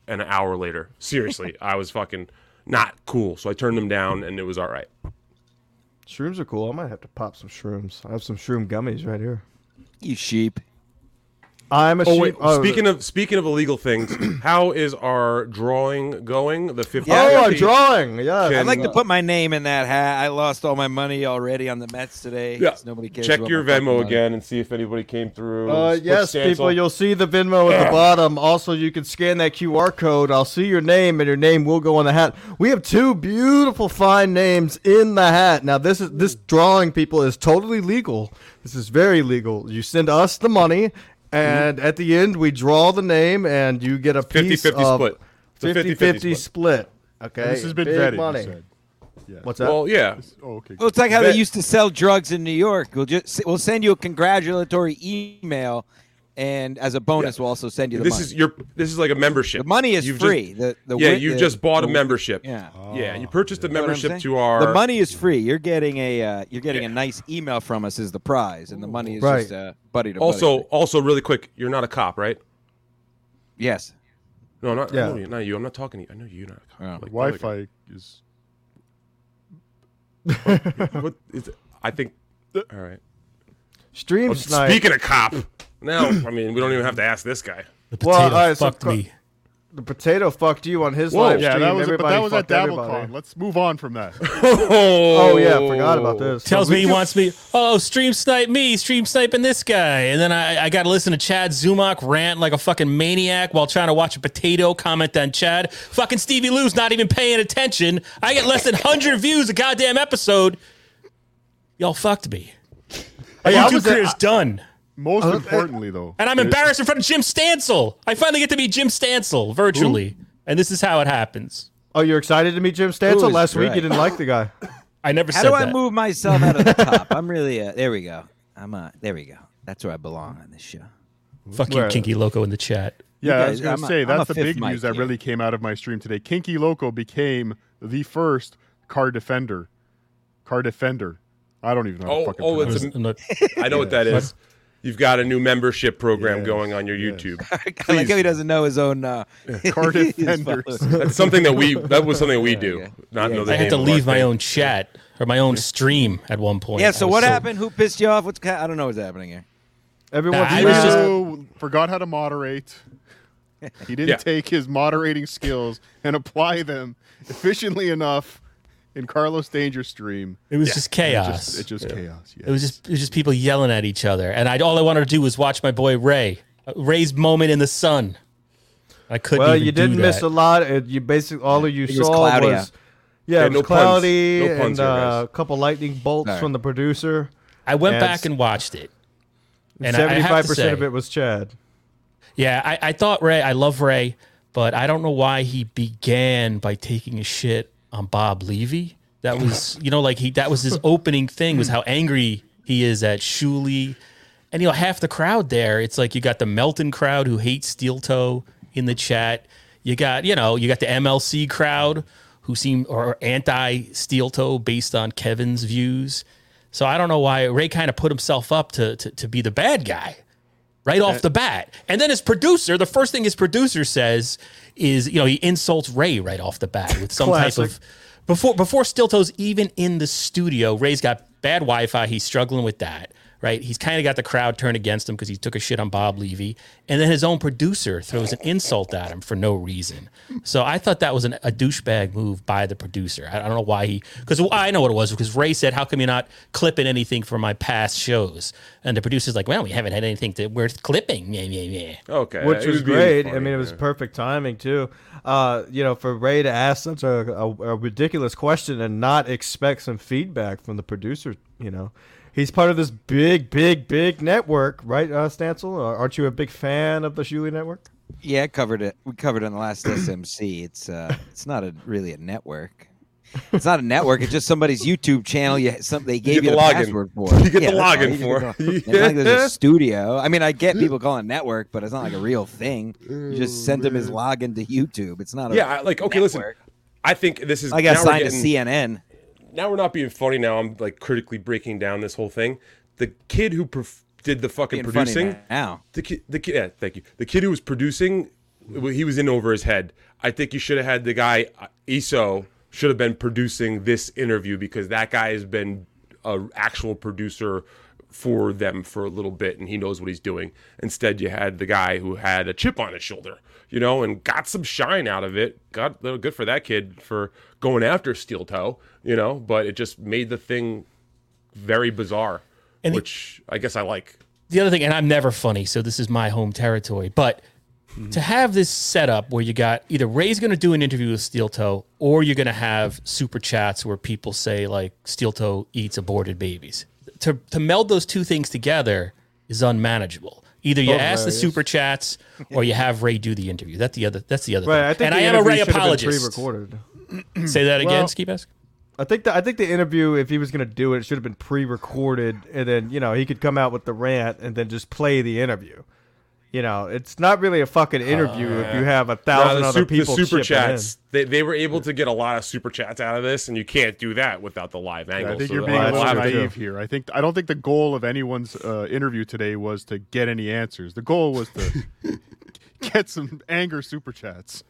and an hour later, seriously, [laughs] I was fucking not cool. So I turned them down, and it was all right. Shrooms are cool. I might have to pop some shrooms. I have some shroom gummies right here. You sheep. I'm a Oh wait, oh, speaking of speaking of illegal things, [clears throat] how is our drawing going? The fifty. Yeah, oh, a 50? drawing. Yeah. Can- I'd like to put my name in that hat. I lost all my money already on the Mets today. Yeah. Nobody cares. Check your Venmo money. again and see if anybody came through. Uh, yes, Stancil. people, you'll see the Venmo at the [clears throat] bottom. Also, you can scan that QR code. I'll see your name, and your name will go on the hat. We have two beautiful, fine names in the hat. Now, this is this drawing, people, is totally legal. This is very legal. You send us the money, and at the end, we draw the name, and you get a 50 piece 50 of split. It's a 50 50 50 split. split. Okay, This has been Big vetted. you money. Yeah. What's that? Well, yeah. Oh, okay. Well, it's like how Bet- they used to sell drugs in New York. We'll just we'll send you a congratulatory email, and as a bonus, we'll also send you the This money. is your. This is like a membership. the money is You've free. Just, the, the yeah, you the- just bought a membership. Yeah. Yeah, you purchased a You know what I'm membership to our. The money is free. You're getting a uh, you're getting a nice email from us as the prize, and the money is Right. just uh, buddy to Also, buddy. also, really quick, you're not a cop, right? Yes. No, not, Yeah. no, not you. I'm not talking to you. I know you're not a cop. Oh. Like, Wi-Fi is. What is it? I think. All right. Stream Oh, speaking of cop, now I mean we don't even have to ask this guy. The potato Well, all right, so fucked co- me. the potato fucked you on his Whoa. live Yeah, stream. that was. But Everybody that was at fucked everybody. DabbleCon. Let's move on from that. [laughs] Oh, oh yeah, forgot about this. Tells we me he do- wants me. Oh, stream snipe me, stream sniping this guy, and then I, I got to listen to Chad Zumock rant like a fucking maniac while trying to watch a potato comment on Chad. Fucking Stevie Lou's not even paying attention. I get less than hundred views a goddamn episode. Y'all fucked me. My Hey, I YouTube was at- career's done, Most importantly, though, and I'm embarrassed in front of Jim Stancil. I finally get to meet Jim Stancil virtually, and this is how it happens. Oh, you're excited to meet Jim Stancil? Who is Last week you didn't like the guy. [laughs] I never How said do I move myself out of the [laughs] top? I'm really uh, there. We go. I'm uh, there. We go. That's where I belong on this show. Fuck you, Where? Kinky Loco in the chat. Yeah, I was going I'm to a- say that's the big news that here. really came out of my stream today. Kinky Loco became the first car defender. Car defender. I don't even know. How to Oh, fucking oh, it's a- I'm not- I know what that is. You've got a new membership program Yes, going on your yes. YouTube. I [laughs] like how he doesn't know his own uh, [laughs] car [laughs] his defenders. That's something that we. That was something we do. okay. Not Yeah, know the I had to leave my thing. own chat or my own stream at one point. Yeah. So was what happened? Who pissed you off? What's ca- I don't know what's happening here. Everyone, Nah, just- forgot how to moderate. He didn't Yeah. take his moderating skills and apply them efficiently enough in Carlos Danger stream. It was just It chaos. just, it's just chaos. It was just it was just people yelling at each other, and I all I wanted to do was watch my boy Ray, Uh, Ray's moment in the sun. I couldn't. well, even you didn't miss that. a lot. It, you basically all of you It was saw cloudy was yeah, Yeah, it was no puns. cloudy No puns and here, uh, a couple lightning bolts All right. from the producer. I went Yeah, back and watched it. And I- I have to Seventy-five percent of it was Chad. Yeah, I, I thought Ray. I love Ray, but I don't know why he began by taking a shit on Bob Levy. That was, [laughs] you know, like he that was his opening thing was hmm. how angry he is at Shuli. and you know half the crowd there. It's like you got the Melton crowd who hates Steel Toe in the chat. You got you know you got the MLC crowd who seem or anti Steel Toe based on Kevin's views. So I don't know why Ray kind of put himself up to, to to be the bad guy right off the bat. And then his producer, the first thing his producer says is, you know, he insults Ray right off the bat with some type of before before Steel Toe's even in the studio. Ray's got bad Wi-Fi. He's struggling with that. Right, he's kind of got the crowd turned against him because he took a shit on Bob Levy, and then his own producer throws an insult at him for no reason. So I thought that was an, a douchebag move by the producer. I, I don't know why he, because I know what it was. Because Ray said, "How come you're not clipping anything from my past shows?" And the producer's like, "Well, we haven't had anything to, worth clipping." Yeah, yeah, yeah. Okay, which it was great. funny, I mean, it was yeah. perfect timing too. Uh, you know, for Ray to ask such a, a, a ridiculous question and not expect some feedback from the producer. You know, he's part of this big, big, big network, right, uh, Stancil? Uh, Aren't you a big fan of the Shuli network? Yeah, I covered it. We covered it on the last SMC. It's uh, it's not a really a network. It's not a network. It's just somebody's YouTube channel. You some they gave get you the the, login. password for. You get the login You for. get It's not like there's a studio. I mean, I get people [laughs] calling it network, but it's not like a real thing. You just send him his login to YouTube. It's not a Yeah, like okay, listen. I think this is. I got now we're signed to CNN. Now we're not being funny. Now I'm like critically breaking down this whole thing. The kid who perf- did the fucking Being producing, now. the kid, the kid, yeah, thank you. The kid who was producing, he was in over his head. I think you should have had the guy uh, Iso should have been producing this interview because that guy has been a actual producer for them for a little bit and he knows what he's doing. Instead, you had the guy who had a chip on his shoulder, you know, and got some shine out of it. Got good for that kid for going after Steel Toe, you know, but it just made the thing very bizarre, And the- which I guess I like. the other thing, and I'm never funny, so this is my home territory, but mm-hmm. to have this setup where you got either Ray's going to do an interview with Steel Toe, or you're going to have super chats where people say like Steel Toe eats aborted babies. To to meld those two things together is unmanageable. Either you ask the super chats, or you have Ray do the interview. That's the other. That's the other Right. thing. I think and I am a Ray should have been apologist. Pre-recorded. [clears throat] Say that again, Well- Ski Mask. I think the I think the interview, if he was going to do it, it should have been pre-recorded, and then you know he could come out with the rant and then just play the interview. You know, it's not really a fucking interview if you have a Nah, thousand the, other sup- the people super chipping in. chats, they, they were able to get a lot of super chats out of this, and you can't do that without the live Yeah, angle. I think so you're being a little have to- naive here. I think I don't think the goal of anyone's uh, interview today was to get any answers. The goal was to [laughs] get some anger super chats.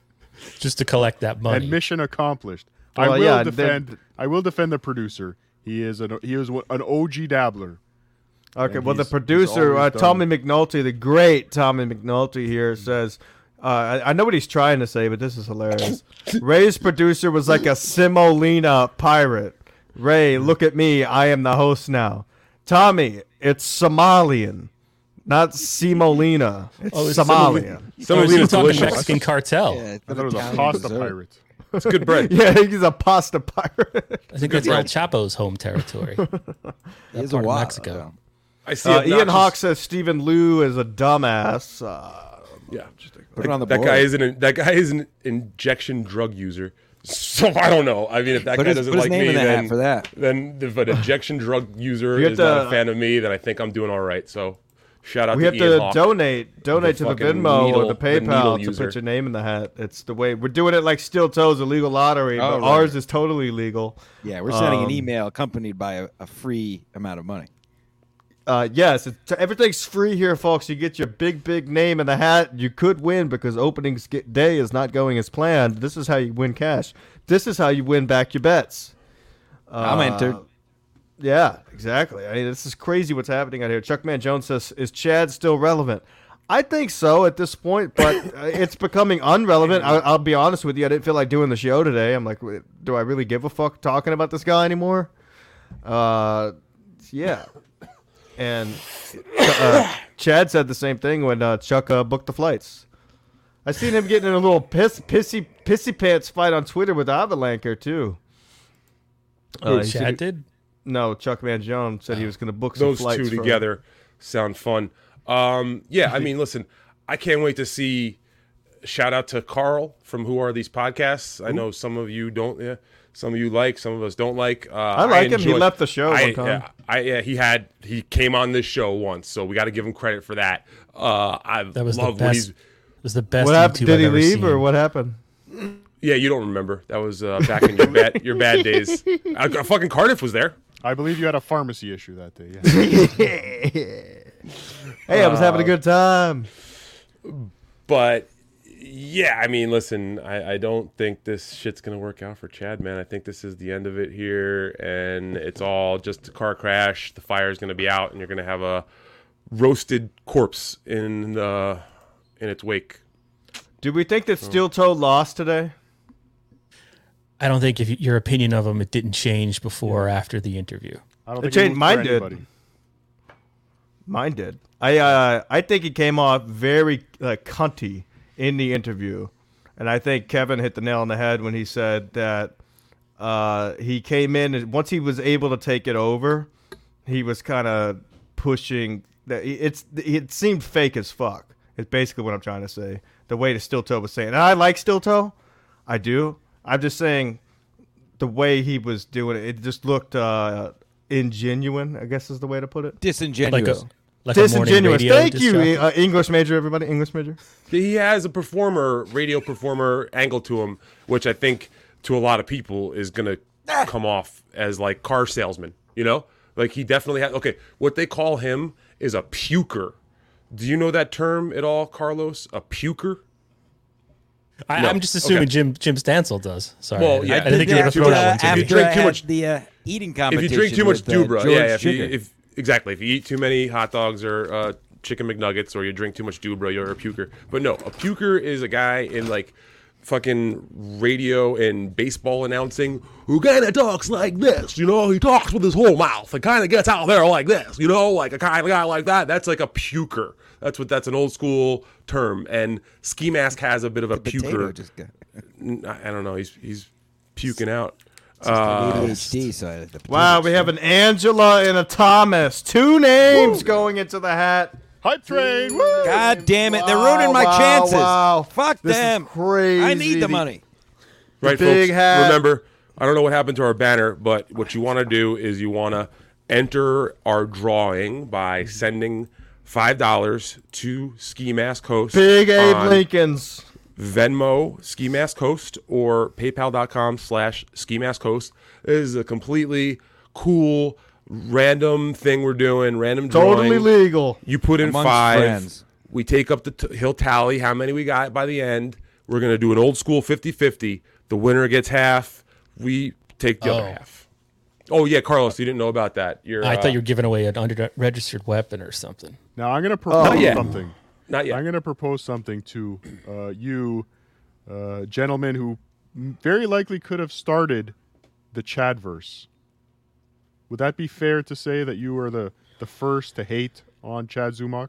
Just to collect that money. And mission accomplished. I will yeah, defend. I will defend the producer. He is an he is an OG dabbler. Okay, well, the he's- he's producer, uh, Tommy McNulty, the great Tommy McNulty here says, uh, I, I know what he's trying to say, but this is hilarious. [laughs] Ray's producer was like a Simolina pirate. Ray, look at me. I am the host now. Tommy, it's Somalian, not Simolina. It's Oh, it's Somalian. Some Oh, so it you're is talking delicious. Mexican cartel. Yeah, I thought it was a Italian pasta pirate. It's good bread. [laughs] Yeah, he's a pasta pirate. I think that's El Chapo's home territory. [laughs] He that is a part of wild, Mexico. Though. I see. Uh, Ian Hawk says Stephen Liu is a dumbass. Uh, Yeah, Put it on the that board. guy is an that guy is an injection drug user. [laughs] So I don't know. I mean, if that Put guy his- doesn't put his like name me, in the hat then for that. then if an injection drug user You have is not a fan of me, then I think I'm doing all right. So shout out to the we to have Ian to Hawk. donate donate to the fucking Venmo needle- or the the PayPal to user. put your name in the hat. It's the way we're doing it. Like Steel Toes, a legal lottery, Oh, but right. ours is totally legal. Yeah, we're sending Um, an email accompanied by a, a free amount of money. Uh, yes, it's, everything's free here, folks. You get your big, big name in the hat. You could win because opening day is not going as planned. This is how you win cash. This is how you win back your bets. I'm Uh, entered. Yeah, exactly. I mean, this is crazy what's happening out here. Chuck Man Jones says, "Is Chad still relevant?" I think so at this point, but uh, [coughs] it's becoming unrelevant. I, I'll be honest with you. I didn't feel like doing the show today. I'm like, do I really give a fuck talking about this guy anymore? Uh, yeah. And uh, Chad said the same thing when uh, Chuck uh, booked the flights. I seen him getting in a little piss, pissy, pissy pants fight on Twitter with Avalanker too. Who, Uh, he Chad did? No, Chuck Van Jones said he was going to book some Those flights two together sound fun. Um, yeah, I [laughs] mean, listen, I can't wait to see. Shout out to Carl from Who Are These Podcasts. I know some of you don't. Yeah, some of you like, some of us don't like. Uh, I like him. He left the show I, one time. Yeah, I, yeah, he had he came on this show once, so we got to give him credit for that. Uh, I That was the love what best. he's. Was the best. What happened? Did I've he ever leave or what happened? Yeah, you don't remember. That was uh, back in your bad your bad days. [laughs] Uh, fucking Cardiff was there. I believe you had a pharmacy issue that day. Yeah. [laughs] Hey, I was having a good time. But yeah, I mean, listen, I, I don't think this shit's gonna work out for Chad, man. I think this is the end of it here, and it's all just a car crash. The fire's gonna be out, and you're gonna have a roasted corpse in the in its wake. Do we think that Steel Toe lost today? I don't think if you, your opinion of him it didn't change before or after the interview. I don't It think changed- moved mine did. Mine did. I uh, I think he came off very uh, cunty in the interview, and I think Kevin hit the nail on the head when he said that uh, he came in and once he was able to take it over, he was kind of pushing that it's it seemed fake as fuck. It's basically what I'm trying to say. The way that Steel Toe was saying, and I like Steel Toe, I do. I'm just saying the way he was doing it, it just looked uh, ingenuine. I guess is the way to put it. Disingenuous. like a morning Disingenuous. radio Thank disc you, uh, English major, everybody. English major. He has a performer, radio performer angle to him, which I think to a lot of people is gonna come off as like car salesman. You know, like he definitely has. Okay, what they call him is a puker. Do you know that term at all, Carlos? A puker? I, No. I'm just assuming Okay. Jim Jim Stancil does. Sorry, Well, yeah. I, I think you're Yeah, gonna throw much- that one to if me. you drink too much- the uh, eating if you drink too much with, uh, Dubra, George yeah, yeah, if, you, Chicken. if exactly, if you eat too many hot dogs or uh, chicken McNuggets, or you drink too much Dubra, you're a puker. But no, a puker is a guy in like fucking radio and baseball announcing who kind of talks like this. You know, he talks with his whole mouth and kind of gets out there like this. You know, like a kind of guy like that. That's like a puker. That's what that's an old school term. And Ski Mask has a bit of a Potato puker. just got I don't know. He's he's puking out. ADHD, so I- the Wow, we have an Angela and a Thomas. Two names going into the hat. Hype train. Woo! God damn it! They're Wow, ruining my wow, chances. wow. Fuck This is them. crazy. I need the The- money. Right, big folks. hat. Remember, I don't know what happened to our banner, but what you want to do is you want to enter our drawing by sending five dollars to Ski Mask Host. Big Abe on Lincolns. Venmo Ski Mask Host or PayPal.com slash Ski Mask Host. This is a completely cool, random thing we're doing. Random Totally legal. You put in Amongst five. friends. We take up the t- he'll tally how many we got by the end. We're gonna do an old school 50-50. The winner gets half. We take the other Oh. half. Oh yeah, Carlos, you didn't know about that. You're I uh, thought you were giving away an under registered weapon or something. Now I'm going to propose yet. something. Not yet. I'm going to propose something to uh, you, uh, gentlemen, who very likely could have started the Chadverse. Would that be fair to say that you were the, the first to hate on Chad Zumock?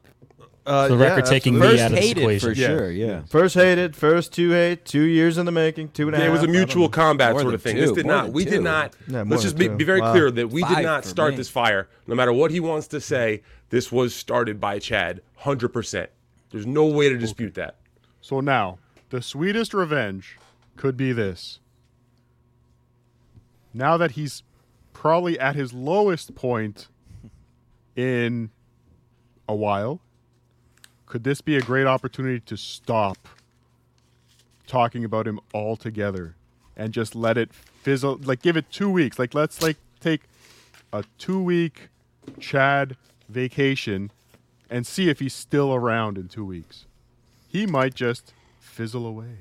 Uh, For the yeah, record, taking me. First out of this equation. for Yeah. sure. Yeah. First hated, first two hate, two years in the making, two and a Yeah, half. it was a mutual combat More sort of thing. two, This did not. We two. did not. Yeah, let's just be, be very Wow. clear that we did not start me. this fire. No matter what he wants to say, this was started by Chad. Hundred percent. There's no way to dispute that. So now, the sweetest revenge could be this. Now that he's probably at his lowest point in a while, could this be a great opportunity to stop talking about him altogether and just let it fizzle? Like, give it two weeks. Like, let's like take a two week Chad vacation and see if he's still around in two weeks he might just fizzle away.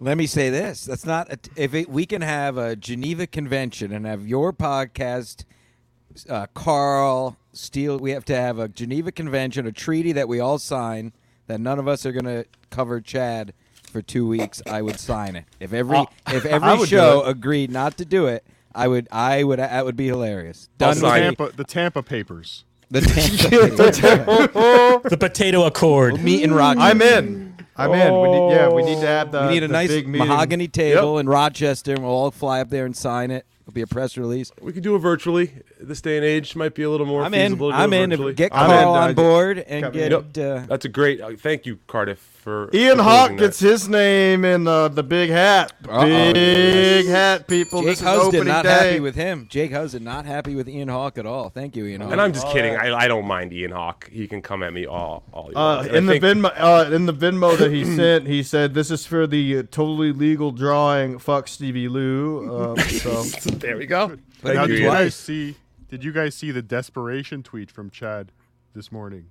Let me say this: that's not a, if it, we can have a Geneva convention and have your podcast uh, Carl, Steele. We have to have a Geneva Convention, a treaty that we all sign that none of us are going to cover Chad for two weeks. I would sign it. If every I'll- if [laughs] every show agreed not to do it, I would. I would. That would be hilarious. Done with sign me. it. Tampa, the Tampa Papers. The Tampa. [laughs] The potato accord. Meat and Rochester. I'm in. I'm in. We need, yeah, we need to have the. we need a the nice big meeting. mahogany table in Rochester, and we'll all fly up there and sign it. It'll be a press release. We could do it virtually. This day and age might be a little more I'm in. feasible. to do I'm it in. virtually. Get I'm Carl in. on board and Come get. in. Uh, That's a great. Uh, thank you, Cardiff, for Ian for Hawk closing gets his name in uh, the big hat. Uh-oh. Big hat, people. Jake this is Husden opening not day. happy with him. Jake Husden not happy with Ian Hawk at all. Thank you, Ian Hawk. And I'm just kidding. I, I don't mind Ian Hawk. He can come at me all. all he Uh, in the think- Venmo, uh, in the Venmo that he [clears throat] sent, he said, "This is for the uh, totally legal drawing." Fuck Stevie Lou. Um, [laughs] so there we go. But now, Thank did you, you guys see? Did you guys see the desperation tweet from Chad this morning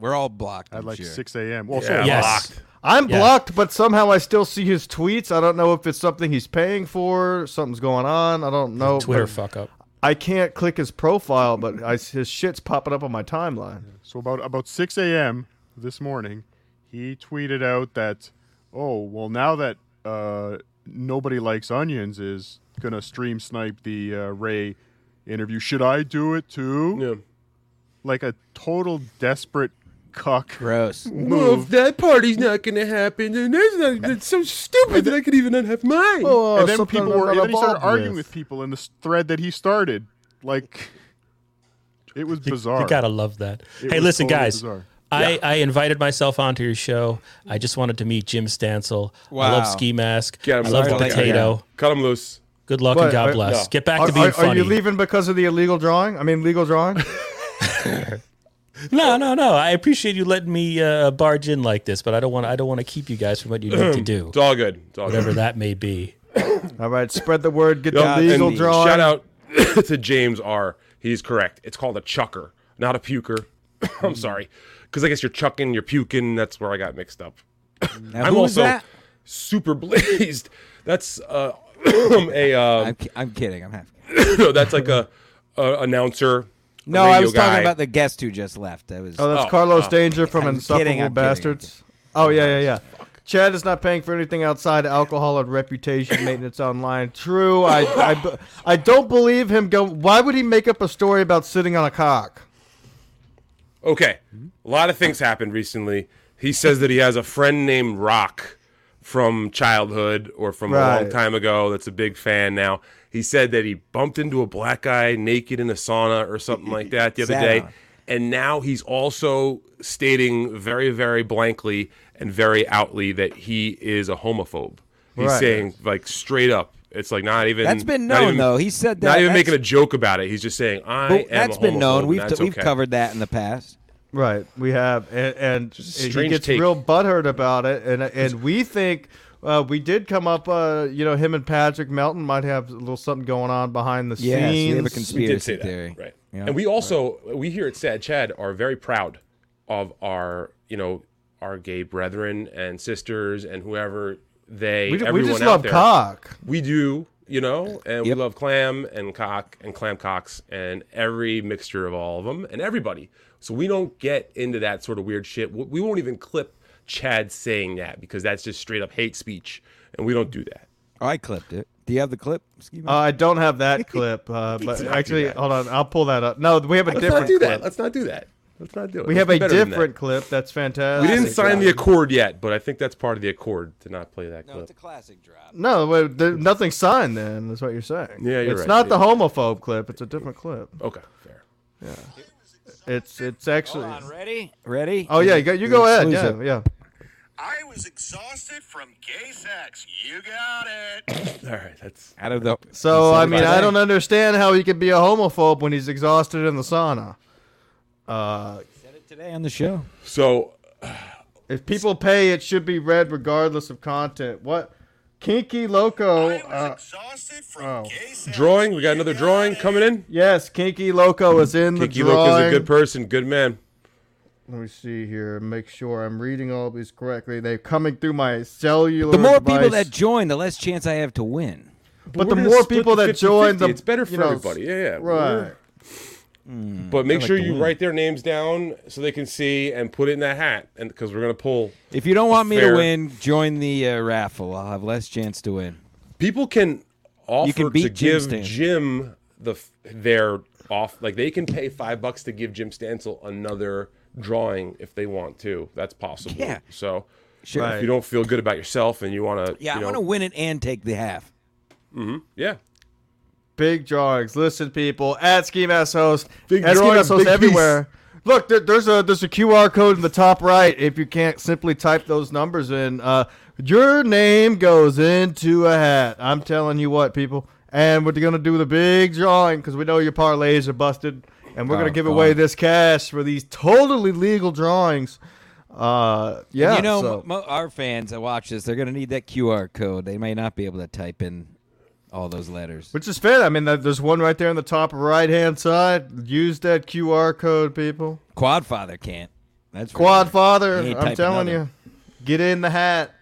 We're all blocked. at I'm like sure. 6 a.m.? Well, Yeah, so Yes. blocked. I'm Yeah. blocked, but somehow I still see his tweets. I don't know if it's something he's paying for, something's going on. I don't know. Twitter fuck up. I can't click his profile, but I, his shit's popping up on my timeline. So about about 6 a.m. this morning, he tweeted out that, oh well, now that uh, nobody likes onions is gonna stream snipe the uh, Ray interview, should I do it too? Yeah. Like a total desperate cuck. Gross. Well, if that party's not going to happen, then that's, not, that's so stupid that I could even not have mine. Oh, and then something people I'm were, not and then he started involved arguing with. with people in this thread that he started. Like, it was bizarre. You gotta love that. It hey, was listen, totally guys. bizarre. I, I invited myself onto your show. I just wanted to meet Jim Stancil. I love Wow. Ski Mask. Get him I love loose. the Sorry to let you potato. Cut him loose. Good luck What, and God are- bless. no. Get back Are, to being are- funny. are you leaving because of the illegal drawing? I mean, legal drawing. [laughs] No, no, no. I appreciate you letting me uh, barge in like this, but I don't want. I don't want to keep you guys from what you need to [clears throat] do, It's all good. It's all whatever good. that may be. [coughs] All right, spread the word. Get Yep, the legal drawing. Shout out [coughs] to James R. He's correct. It's called a chucker, not a puker. [coughs] I'm sorry, because I guess you're chucking, you're puking. That's where I got mixed up. Now, I'm also that? super blazed. That's uh, a uh, I'm, ki- I'm kidding. I'm half. Kidding. No, that's like a, a announcer. A No, I radio was talking about the guest who just left. That was. Oh, that's Oh, Carlos oh. Danger from I'm Insufferable kidding, I'm kidding, I'm Bastards. Oh yeah, yeah, yeah. Chad is not paying for anything outside alcohol and reputation [coughs] maintenance online. True, I, I, I don't believe him. Go. Why would he make up a story about sitting on a cock? Okay, a lot of things happened recently. He says that he has a friend named Rock from childhood or from a long time ago that's a big fan now. He said that he bumped into a black guy naked in a sauna or something like that the other day. And now he's also stating very, very blankly and very outly that he is a homophobe. He's Right. saying like straight up. It's like not even That's been known even- though. He said that. Not even that's- making a joke about it. He's just saying I but am. that's a been known. We've and that's we've okay. covered that in the past. Right, we have, and, and he gets take. real butthurt about it, and and we think uh, we did come up. Uh, you know, him and Patrick Melton might have a little something going on behind the Yes, we scenes. have a We conspiracy did say that, theory. right? Yeah. And we also we here at Sad Chad are very proud of our you know our gay brethren and sisters and whoever they we, we just out love there. cock. We do, you know, and Yep. we love clam and cock and clam cocks and every mixture of all of them and everybody. So we don't get into that sort of weird shit. We we won't even clip Chad saying that because that's just straight up hate speech, and we don't do that. Oh, I clipped it. Do you have the clip? Uh, I don't have that [laughs] clip, uh, but actually, hold on, I'll pull that up. No, we have a Let's different not do clip. that. Let's not do that. Let's not do it. We Let's have a better than that. different clip. That's fantastic. We didn't Classic sign the accord yet, but I think that's part of the accord to not play that no, clip. it's a classic drop. No, nothing signed. Then that's what you're saying. Yeah, you're It's right. not the homophobe clip. It's a different clip. Okay, fair. Yeah, it's it's actually. Hold on, ready? Ready? Oh yeah, you go, you go ahead. Yeah, yeah. I was exhausted from gay sex. You got it. [laughs] All right, that's Out of the. So I mean. I don't understand how he could be a homophobe when he's exhausted in the sauna. Uh, Said it today on the show. so. if people pay, it should be read regardless of content. What? Kinky Loco. I was Uh, exhausted from oh. Drawing, we got another drawing coming in. yes, Kinky Loco is in the drawing. Kinky Loco is a good person, good man. Let me see here. Make sure I'm reading all these correctly. They're coming through my cellular. The more people that join, the less chance I have to win. but the more people the that join, 50-50. the it's better you for know, everybody. Yeah, yeah. Right. We're- but make sure to you win. write their names down so they can see and put it in that hat, and because we're gonna pull. If you don't want me Fair. to win, join the uh, raffle. I'll have less chance to win. People can offer can to beat Jim give Stancil. Jim the f- their off like they can pay five bucks to give Jim Stancil another drawing if they want to. That's possible. Yeah. So Sure. if you don't feel good about yourself and you want to, Yeah, you I want to win it and take the half. yeah. Big drawings. Listen, people. At Ski Mask Host. Big at Ski drawings, Mask Host big everywhere. Look, there, there's a there's a QR code in the top right. If you can't simply type those numbers in, uh, your name goes into a hat. I'm telling you what, people. And we're gonna do the big drawing because we know your parlays are busted, and we're Oh, gonna give God. away this cash for these totally legal drawings. Uh, yeah. you know, so- mo- our fans that watch this, they're going to need that QR code. They may not be able to type in all those letters. Which is fair. I mean, that- there's one right there on the top right hand side. Use that QR code, people. Quadfather can't. That's for Quad sure. Father, I'm telling nothing. you, get in the hat.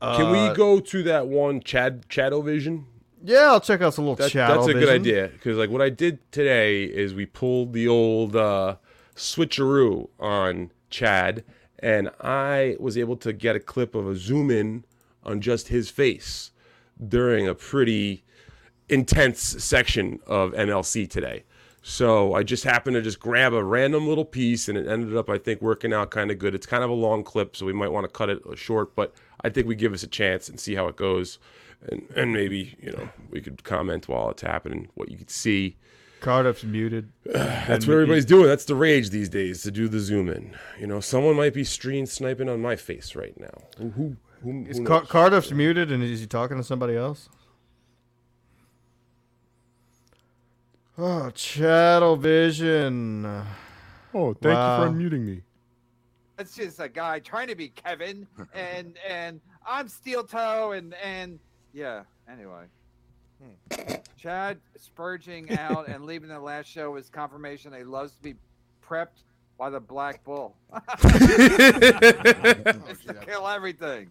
Can we Uh, go to that one Chad Chadovision? Yeah, I'll check out some little That, chat. that's a good idea because like what I did today is we pulled the old uh, switcheroo on Chad, and I was able to get a clip of a zoom in on just his face during a pretty intense section of MLC today. So I just happened to just grab a random little piece, and it ended up I think working out kind of good. It's kind of a long clip, so we might want to cut it short, but I think we give us a chance and see how it goes. And, and maybe you know we could comment while it's happening what you could see Cardiff's muted. [sighs] that's what everybody's doing. That's the rage these days to do the zoom in. You know, someone might be stream sniping on my face right now. Who? Who? who, Is who Car- knows? Cardiff's muted, and is he talking to somebody else? Oh, Chattel Vision. Oh, thank Wow. you for unmuting me. That's just a guy trying to be Kevin, [laughs] and and I'm Steel Toe, and and yeah. Anyway, hmm. Chad spurging out and leaving the last show is confirmation that he loves to be prepped by the Black Bull. [laughs] [laughs] it's to kill everything.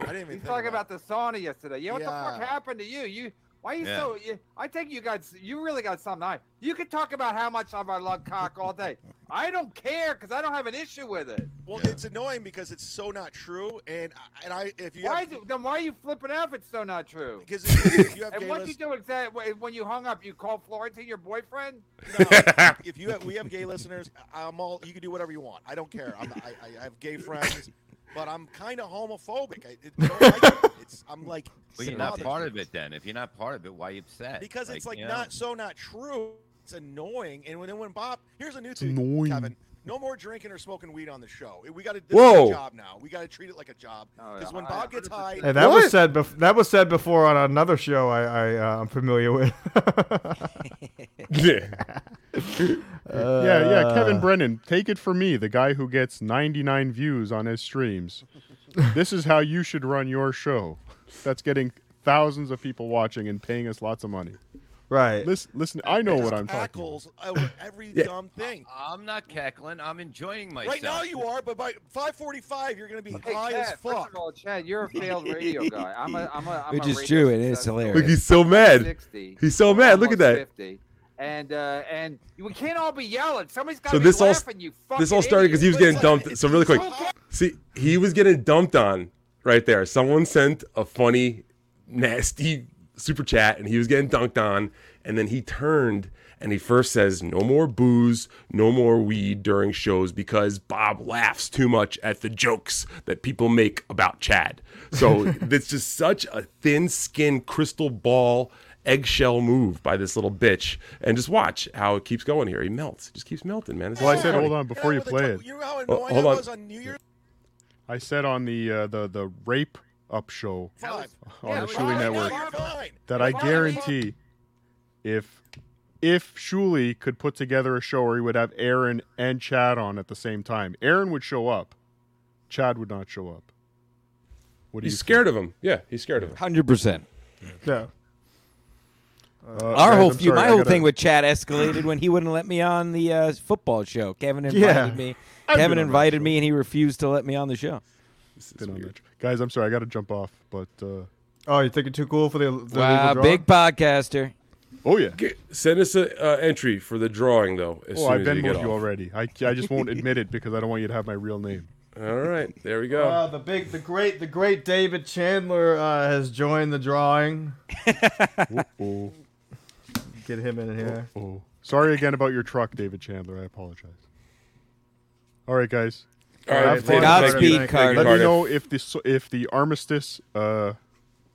I didn't even He's think talking about about the sauna yesterday. Yeah, what the fuck happened to you? You why are you Yeah. so? You, I think you got you really got something. I you could talk about how much of I love cock all day. I don't care because I don't have an issue with it. Well, it's annoying because it's so not true, and and I if you Why have, is it, then why are you flipping out if it's so not true? because if, if you have [laughs] And what lis- you do exactly when you hung up? You called Florentine your boyfriend? no, [laughs] if you have we have gay listeners, I'm all you can do whatever you want. I don't care. I'm, I, I have gay friends, but I'm kind of homophobic. I, it, I don't like it. It's I'm like Well, you're not part of it then. If you're not part of it, why are you upset? because it's like you know? not so not true. It's annoying. And when when Bob, here's a new It's thing, annoying. Kevin. No more drinking or smoking weed on the show. We got to do a job now. We got to treat it like a job. Oh, Because when Bob gets high, Hey, that What? was said. Bef- that was said before on another show. I, I uh, I'm familiar with. [laughs] [laughs] yeah. yeah, yeah, Uh, Kevin Brennan, take it from me, the guy who gets 99 views on his streams. This is how you should run your show. That's getting thousands of people watching and paying us lots of money. Right. Listen, listen I know what I'm talking about. cackles over [laughs] every Yeah. dumb thing. I'm not cackling. I'm enjoying myself. Right now you are, but by 5:45 you're going to be Hey, high Chad, as first fuck. of all, Chad, you're a failed radio guy. I'm a, I'm a, I'm Which a is radio true, it is hilarious. Look, he's so mad. 60, He's so mad. Look at that. 50. And uh, and we can't all be yelling. Somebody's got So to be this all- you This all started because he was getting dumped. So really quick, see, he was getting dumped on right there. Someone sent a funny, nasty super chat, and he was getting dunked on. And then he turned and he first says, "No more booze, no more weed during shows because Bob laughs too much at the jokes that people make about Chad." So [laughs] it's just such a thin-skinned crystal ball. Eggshell move by this little bitch, and just watch how it keeps going here. He melts, just keeps melting, man. It's Well, I said, funny. hold on, before you play it. You know how Oh, hold I on. on New Year's I said on the uh, the the rape up show Five. on Yeah, the Shuli Network You're fine. that I guarantee if if Shuli could put together a show where he would have Aaron and Chad on at the same time, Aaron would show up, Chad would not show up. What do He's you scared of him. Yeah, he's scared of him. Hundred percent. Yeah. Uh, Our whole I'm feud, sorry, my I whole gotta- thing with Chad escalated when he wouldn't let me on the uh, football show. Kevin invited Yeah. me. I've Kevin been on that invited me, and he refused to let me on the show. been on that. Guys, I'm sorry, I got to jump off, but uh, Oh, you think you're too cool for the, the Wow, legal big podcaster. Oh yeah. Get- send us an uh, entry for the drawing though. As Oh, soon I as you get you off. already. I, I just won't admit it because I don't want you to have my real name. All right, there we go. Uh, the big, the great, the great David Chandler uh, has joined the drawing. [laughs] Oh, Get him in here. oh. Sorry again about your truck, David Chandler. I apologize. All right, guys. All right, Have fun. thank- Godspeed, thank you, thank you, Carter. Let me know if the if the armistice uh,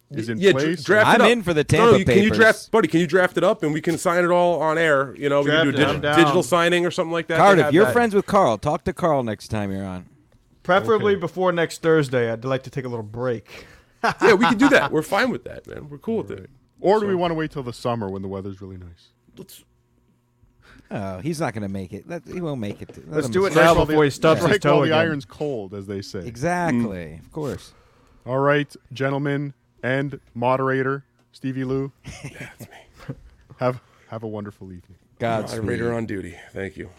is in Yeah, place. draft I'm in for the No, no, you- Can you draft, buddy? Can you draft it up and we can sign it all on air? You know, we can do a digi- digital signing or something like that. Carter, if you're that. friends with Carl, talk to Carl next time you're on. Preferably Okay. before next Thursday. I'd like to take a little break. yeah, we can do that. [laughs] We're fine with that, man. We're cool with it. Or do we want to wait till the summer when the weather's really nice? Let's, Oh, he's not going to make it. Let- he won't make it. Let Let's do it now while before he stubs his Strike toe while the iron's cold, as they say. Exactly. Of course. All right, gentlemen and moderator Stevie Lou. [laughs] Yeah, that's me. Have have a wonderful evening. Godspeed. moderator on duty. Thank you.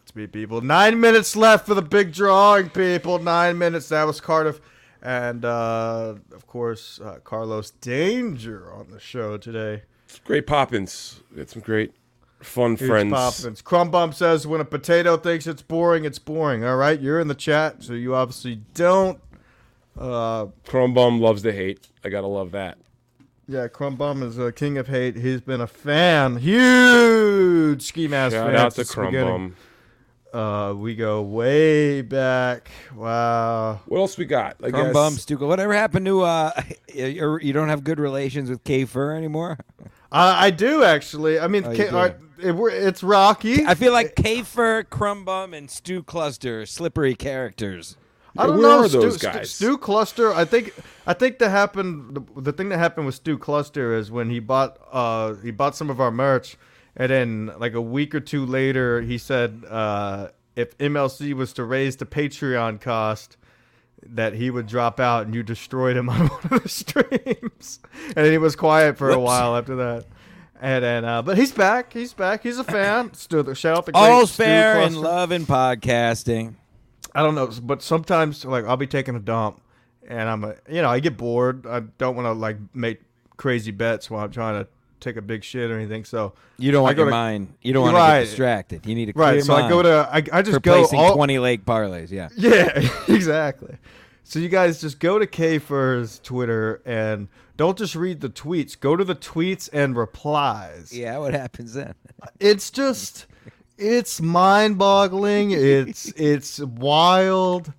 Let's be people. Nine minutes left for the big drawing, people. Nine minutes. That was Cardiff. And, uh, of course, uh, Carlos Danger on the show today. It's great Poppins. Got some great fun Huge friends. Poppins. Crumb Bump says, when a potato thinks it's boring, it's boring. All right, you're in the chat, so you obviously don't. Uh, Crumb Bum loves to hate. I gotta love that. yeah, Crumb Bum is a king of hate. He's been a fan, huge ski mask Shout fan out to since the Chrome beginning. Bum. Uh, we go way back. Wow. What else we got? I Crumb guess bum, Stuka. Whatever happened to uh, [laughs] you you don't have good relations with K Fur anymore? Uh, I do actually. I mean, Oh, you K- do? uh, it, it's Rocky. I feel like K Fur, Crumb Bum, and Stu Cluster slippery characters. I don't Where know are Stu, those Stu- guys? Stu Cluster. I think I think that happened. The, the thing that happened with Stu Cluster is when he bought uh he bought some of our merch, and then like a week or two later, he said uh, if MLC was to raise the Patreon cost. That he would drop out and you destroyed him [laughs] on one of the streams, and then he was quiet for a while after that. And then, uh, but he's back. He's back. He's a fan. [coughs] Stu, shout out the great All's Stu fair in love and podcasting. I don't know, but sometimes like I'll be taking a dump, and I'm a, you know I get bored. I don't want to like make crazy bets while I'm trying to take a big shit or anything. So You don't want your to- mind. You don't want to Right. get distracted. You need a clear right, so I go to I, I just go all, twenty lake parlays. Yeah. [laughs] Yeah, [laughs] exactly. So you guys just go to K Fur's Twitter and don't just read the tweets. Go to the tweets and replies. Yeah. What happens then? [laughs] It's just it's mind-boggling. It's it's wild.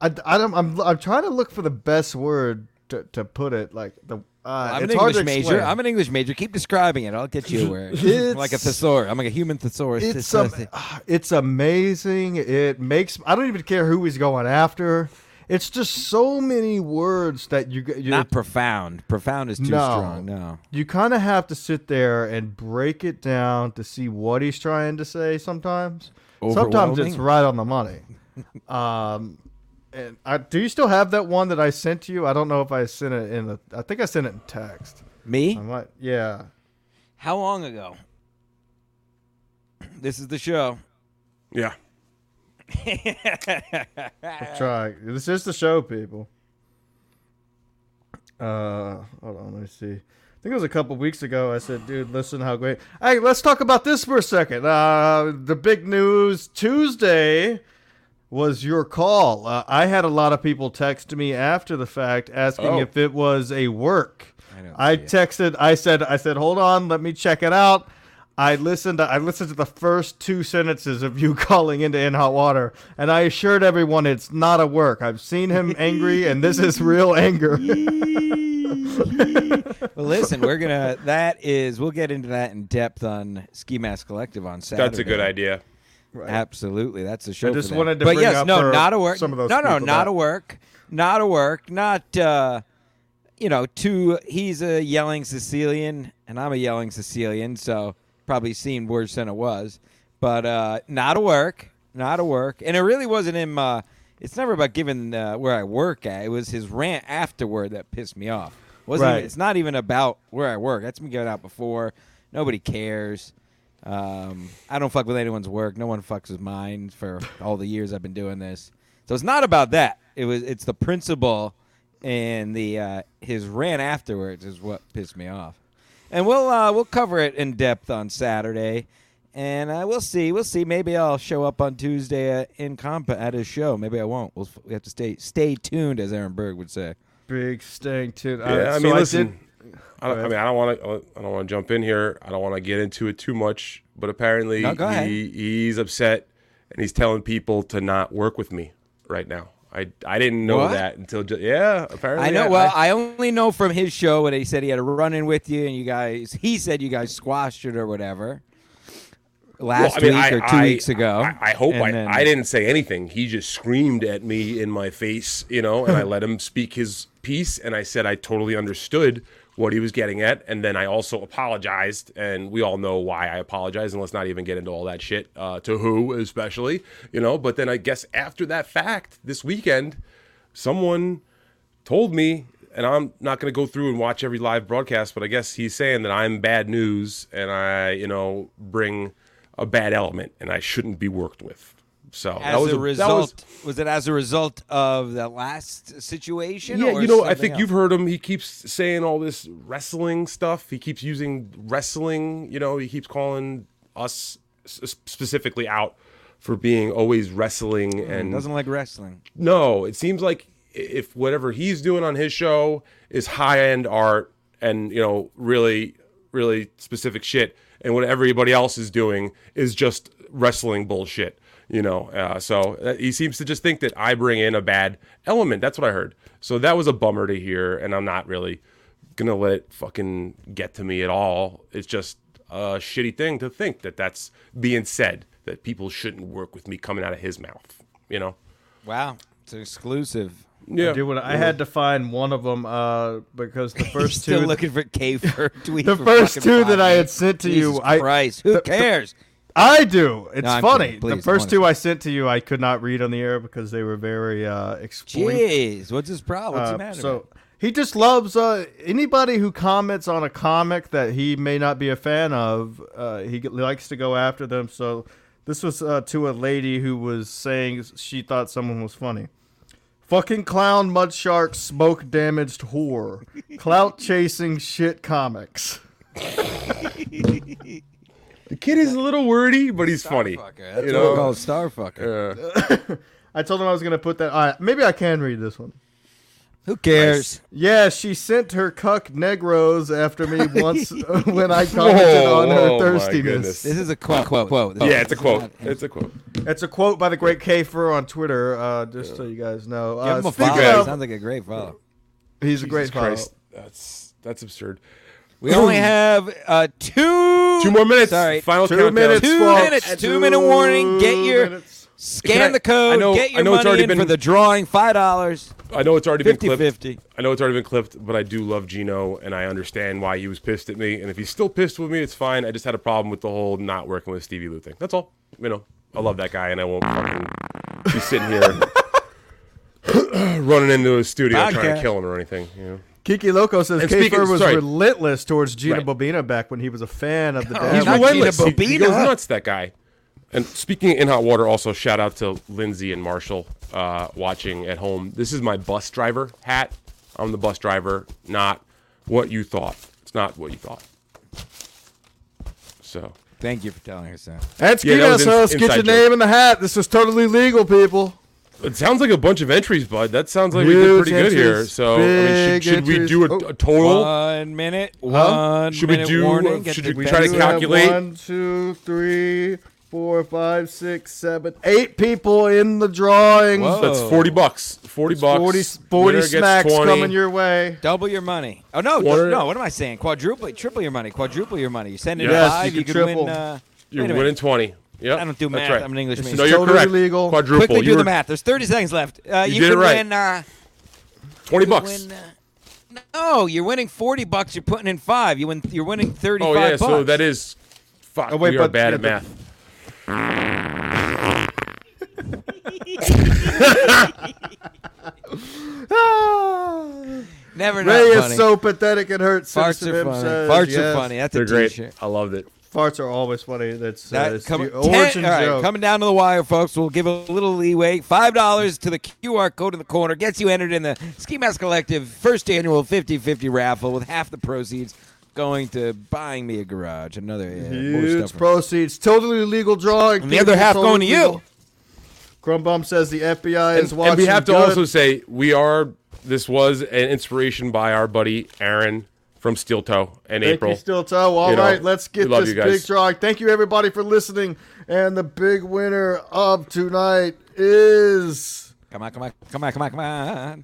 I, I don't, I'm I'm trying to look for the best word to, to put it. Like the uh, I'm an English major. I'm an English major. Keep describing it. I'll get you where. [laughs] It's- like a thesaurus. I'm like a human thesaurus. it's am- [sighs] it's amazing. It makes I don't even care who he's going after. It's just so many words that you you Not profound. Profound is too No. strong. No. you kind of have to sit there and break it down to see what he's trying to say. Sometimes, sometimes it's right on the money. [laughs] um, and I, do you still have that one that I sent to you? I don't know if I sent it in. A, I think I sent it in text. Me? I might, yeah. How long ago? [clears throat] This is the show. Yeah. [laughs] Try. This is the show, people. Uh, hold on. Let me see. I think it was a couple weeks ago. I said, "Dude, listen, how great." Hey, let's talk about this for a second. Uh, the big news Tuesday was your call. Uh, I had a lot of people text me after the fact asking Oh. if it was a work. I don't I see it. texted. I said. I said, "Hold on, let me check it out." I listened. I listened to the first two sentences of you [laughs] calling into In Hot Water, and I assured everyone it's not a work. I've seen him angry, and this is real [laughs] anger. [laughs] Well, listen, we're gonna. That is, we'll get into that in depth on Ski Mask Collective on Saturday. That's a good idea. Absolutely, that's the show. I just for that. wanted to but bring yes, up no, not a work. some of those no, no, not that- a work. Not a work. Not. uh You know, two. He's a yelling Sicilian, and I'm a yelling Sicilian, so probably seen worse than it was. But uh not a work. Not a work. And it really wasn't him. uh It's never about giving uh, where I work at. It was his rant afterward that pissed me off. Wasn't Right. even, it's not even about where I work. That's been given out before. Nobody cares. Um, I don't fuck with anyone's work. No one fucks with mine for all the years I've been doing this. So it's not about that. It was. It's the principle and the uh, his rant afterwards is what pissed me off. and we'll uh, we'll cover it in depth on Saturday, and uh, we'll see. We'll see. Maybe I'll show up on Tuesday uh, in Compa at his show. Maybe I won't. We'll, we have to stay stay tuned, as Aaron Berg would say. Big stank tuned. Yeah, I mean, listen. I, don't, I mean, I don't want to. I don't want to jump in here. I don't want to get into it too much. But apparently, No, he, he's upset, and he's telling people to not work with me right now. I, I didn't know What? that until just, yeah. Apparently, I know. Well, I, only know from his show when he said he had a run in with you, and you guys. He said you guys squashed it or whatever. Last Well, I mean, week I- or two I- weeks ago. I, I hope I, then- I didn't say anything. He just screamed at me in my face, you know, and I [laughs] let him speak his piece. And I said I totally understood what he was getting at. And then I also apologized. And we all know why I apologized. And let's not even get into all that shit, uh, to who especially, you know. But then I guess after that fact, this weekend, someone told me, and I'm not going to go through and watch every live broadcast, but I guess he's saying that I'm bad news and I, you know, bring a bad element and I shouldn't be worked with. So As that was a that result, was- was, it as a result of the last situation? yeah, you know, I think else? you've heard him. He keeps saying all this wrestling stuff. He keeps using wrestling. You know, he keeps calling us specifically out for being always wrestling hmm, and doesn't like wrestling. No, it seems like if whatever he's doing on his show is high end art and you know really really specific shit, and what everybody else is doing is just wrestling bullshit. You know, uh, so uh, he seems to just think that I bring in a bad element. That's what I heard. So that was a bummer to hear, and I'm not really gonna let it fucking get to me at all. It's just a shitty thing to think that that's being said that people shouldn't work with me coming out of his mouth. You know. Wow, it's exclusive. Yeah. I, do what I had to find one of them uh, because the [laughs] He's first still two. looking for K Fur [laughs] tweet. the first fucking two that I had sent to Jesus you, I Christ, who the- the- cares? I do. It's No, funny. Please, the first two. I sent to you, I could not read on the air because they were very uh, exploit. Jeez, what's his problem? What's Uh, the matter? so he just loves uh, anybody who comments on a comic that he may not be a fan of. Uh, he g- likes to go after them. So this was uh, to a lady who was saying she thought someone was funny. Fucking clown, mud shark, smoke damaged whore, clout chasing shit comics. [laughs] The kid is a little wordy, but he's funny. That's you what we know? call a starfucker. Uh, [laughs] I told him I was going to put that. All right, maybe I can read this one. Who cares? Yeah, she sent her cuck negros after me [laughs] once [laughs] when I commented Whoa, on her whoa, my thirstiness. This is a quote. Quote. quote. Yeah, it's a quote. It's a quote. It's a quote by the great K Fur on Twitter, uh, just so you guys know. Give Uh, him a follow. of- Sounds like a great follow. he's a great Jesus follow. Christ, that's that's absurd. We only have uh, two. Two more minutes. Sorry, Final Two countdown. minutes, Two folks. minutes, two minute warning. Get your- minutes. Scan I- the code. I know- get I your know it's already in been- for the drawing. Five dollars. I know it's already been 50 clipped. 50. I know it's already been clipped, but I do love Gino, and I understand why he was pissed at me. And if he's still pissed with me, it's fine. I just had a problem with the whole not working with Stevie Lou thing. That's all. You know, I love that guy, and I won't fucking be sitting here [laughs] running into his studio trying to kill him or anything. You know. Kiki Loco says And K Fur was sorry. relentless towards Gina Right. Bobina back when he was a fan of the He's Dad. not relentless. Gina He, he Bobina. goes nuts. That guy. And speaking in hot water, also shout out to Lindsay and Marshall uh, watching at home. This is my bus driver hat. I'm the bus driver, not what you thought. It's not what you thought. So Thank you for telling us that. That's Yeah, that was in- House. Get your joke. name in the hat. This was totally legal, people. It sounds like a bunch of entries, bud. That sounds like we did Huge pretty good here. entries. So I mean, should, should we do a, Oh. a total? One minute. One Should we do- warning. Get should we try to You pencil. have calculate? One, two, three, four, five, six, seven, eight people in the drawing. Whoa. That's forty bucks. Forty bucks. 40, 40 smacks 20. coming your way. Double your money. Oh no, Quarter- no. What am I saying? Quadruple, triple your money. Quadruple your money. You send in Yes, five, you you, can could triple. win. Uh, You're wait a minute. winning twenty. Yep. I don't do math. Right. I'm an English major. is No, you're totally correct. legal. Quadruple. Quickly you do were the math. There's 30 seconds left. Uh, You you did it right. win. Uh, Twenty bucks. win, uh, no, you're winning 40 bucks. You're putting in five. You win. You're winning 35 Oh yeah, bucks. so that is. Fuck, Oh, wait, we are bad yeah, at math. [laughs] never. Ray not is funny. so pathetic it hurts. Farts are funny. says, Farts yes. are funny. That's They're a great. t-shirt. I loved it. Farts are always funny. That's uh, That it's come, the ten- origin all right, joke. coming down to the wire, folks. We'll give a little leeway. Five dollars to the QR code in the corner gets you entered in the Ski Mask Collective first annual 50-50 raffle with half the proceeds going to buying me a garage. Another yeah, more Huge stuff. proceeds. Totally legal drawing. And the other half going to you. Crumbum says the FBI And, is watching. and we have to good. also say we are. This was an inspiration by our buddy Aaron from Steel Toe in Thank April. you, Steel Toe. All You know, let's get this big drawing. Thank you, everybody, for listening. And the big winner of tonight is. Come on, come on, come on, come on, come on.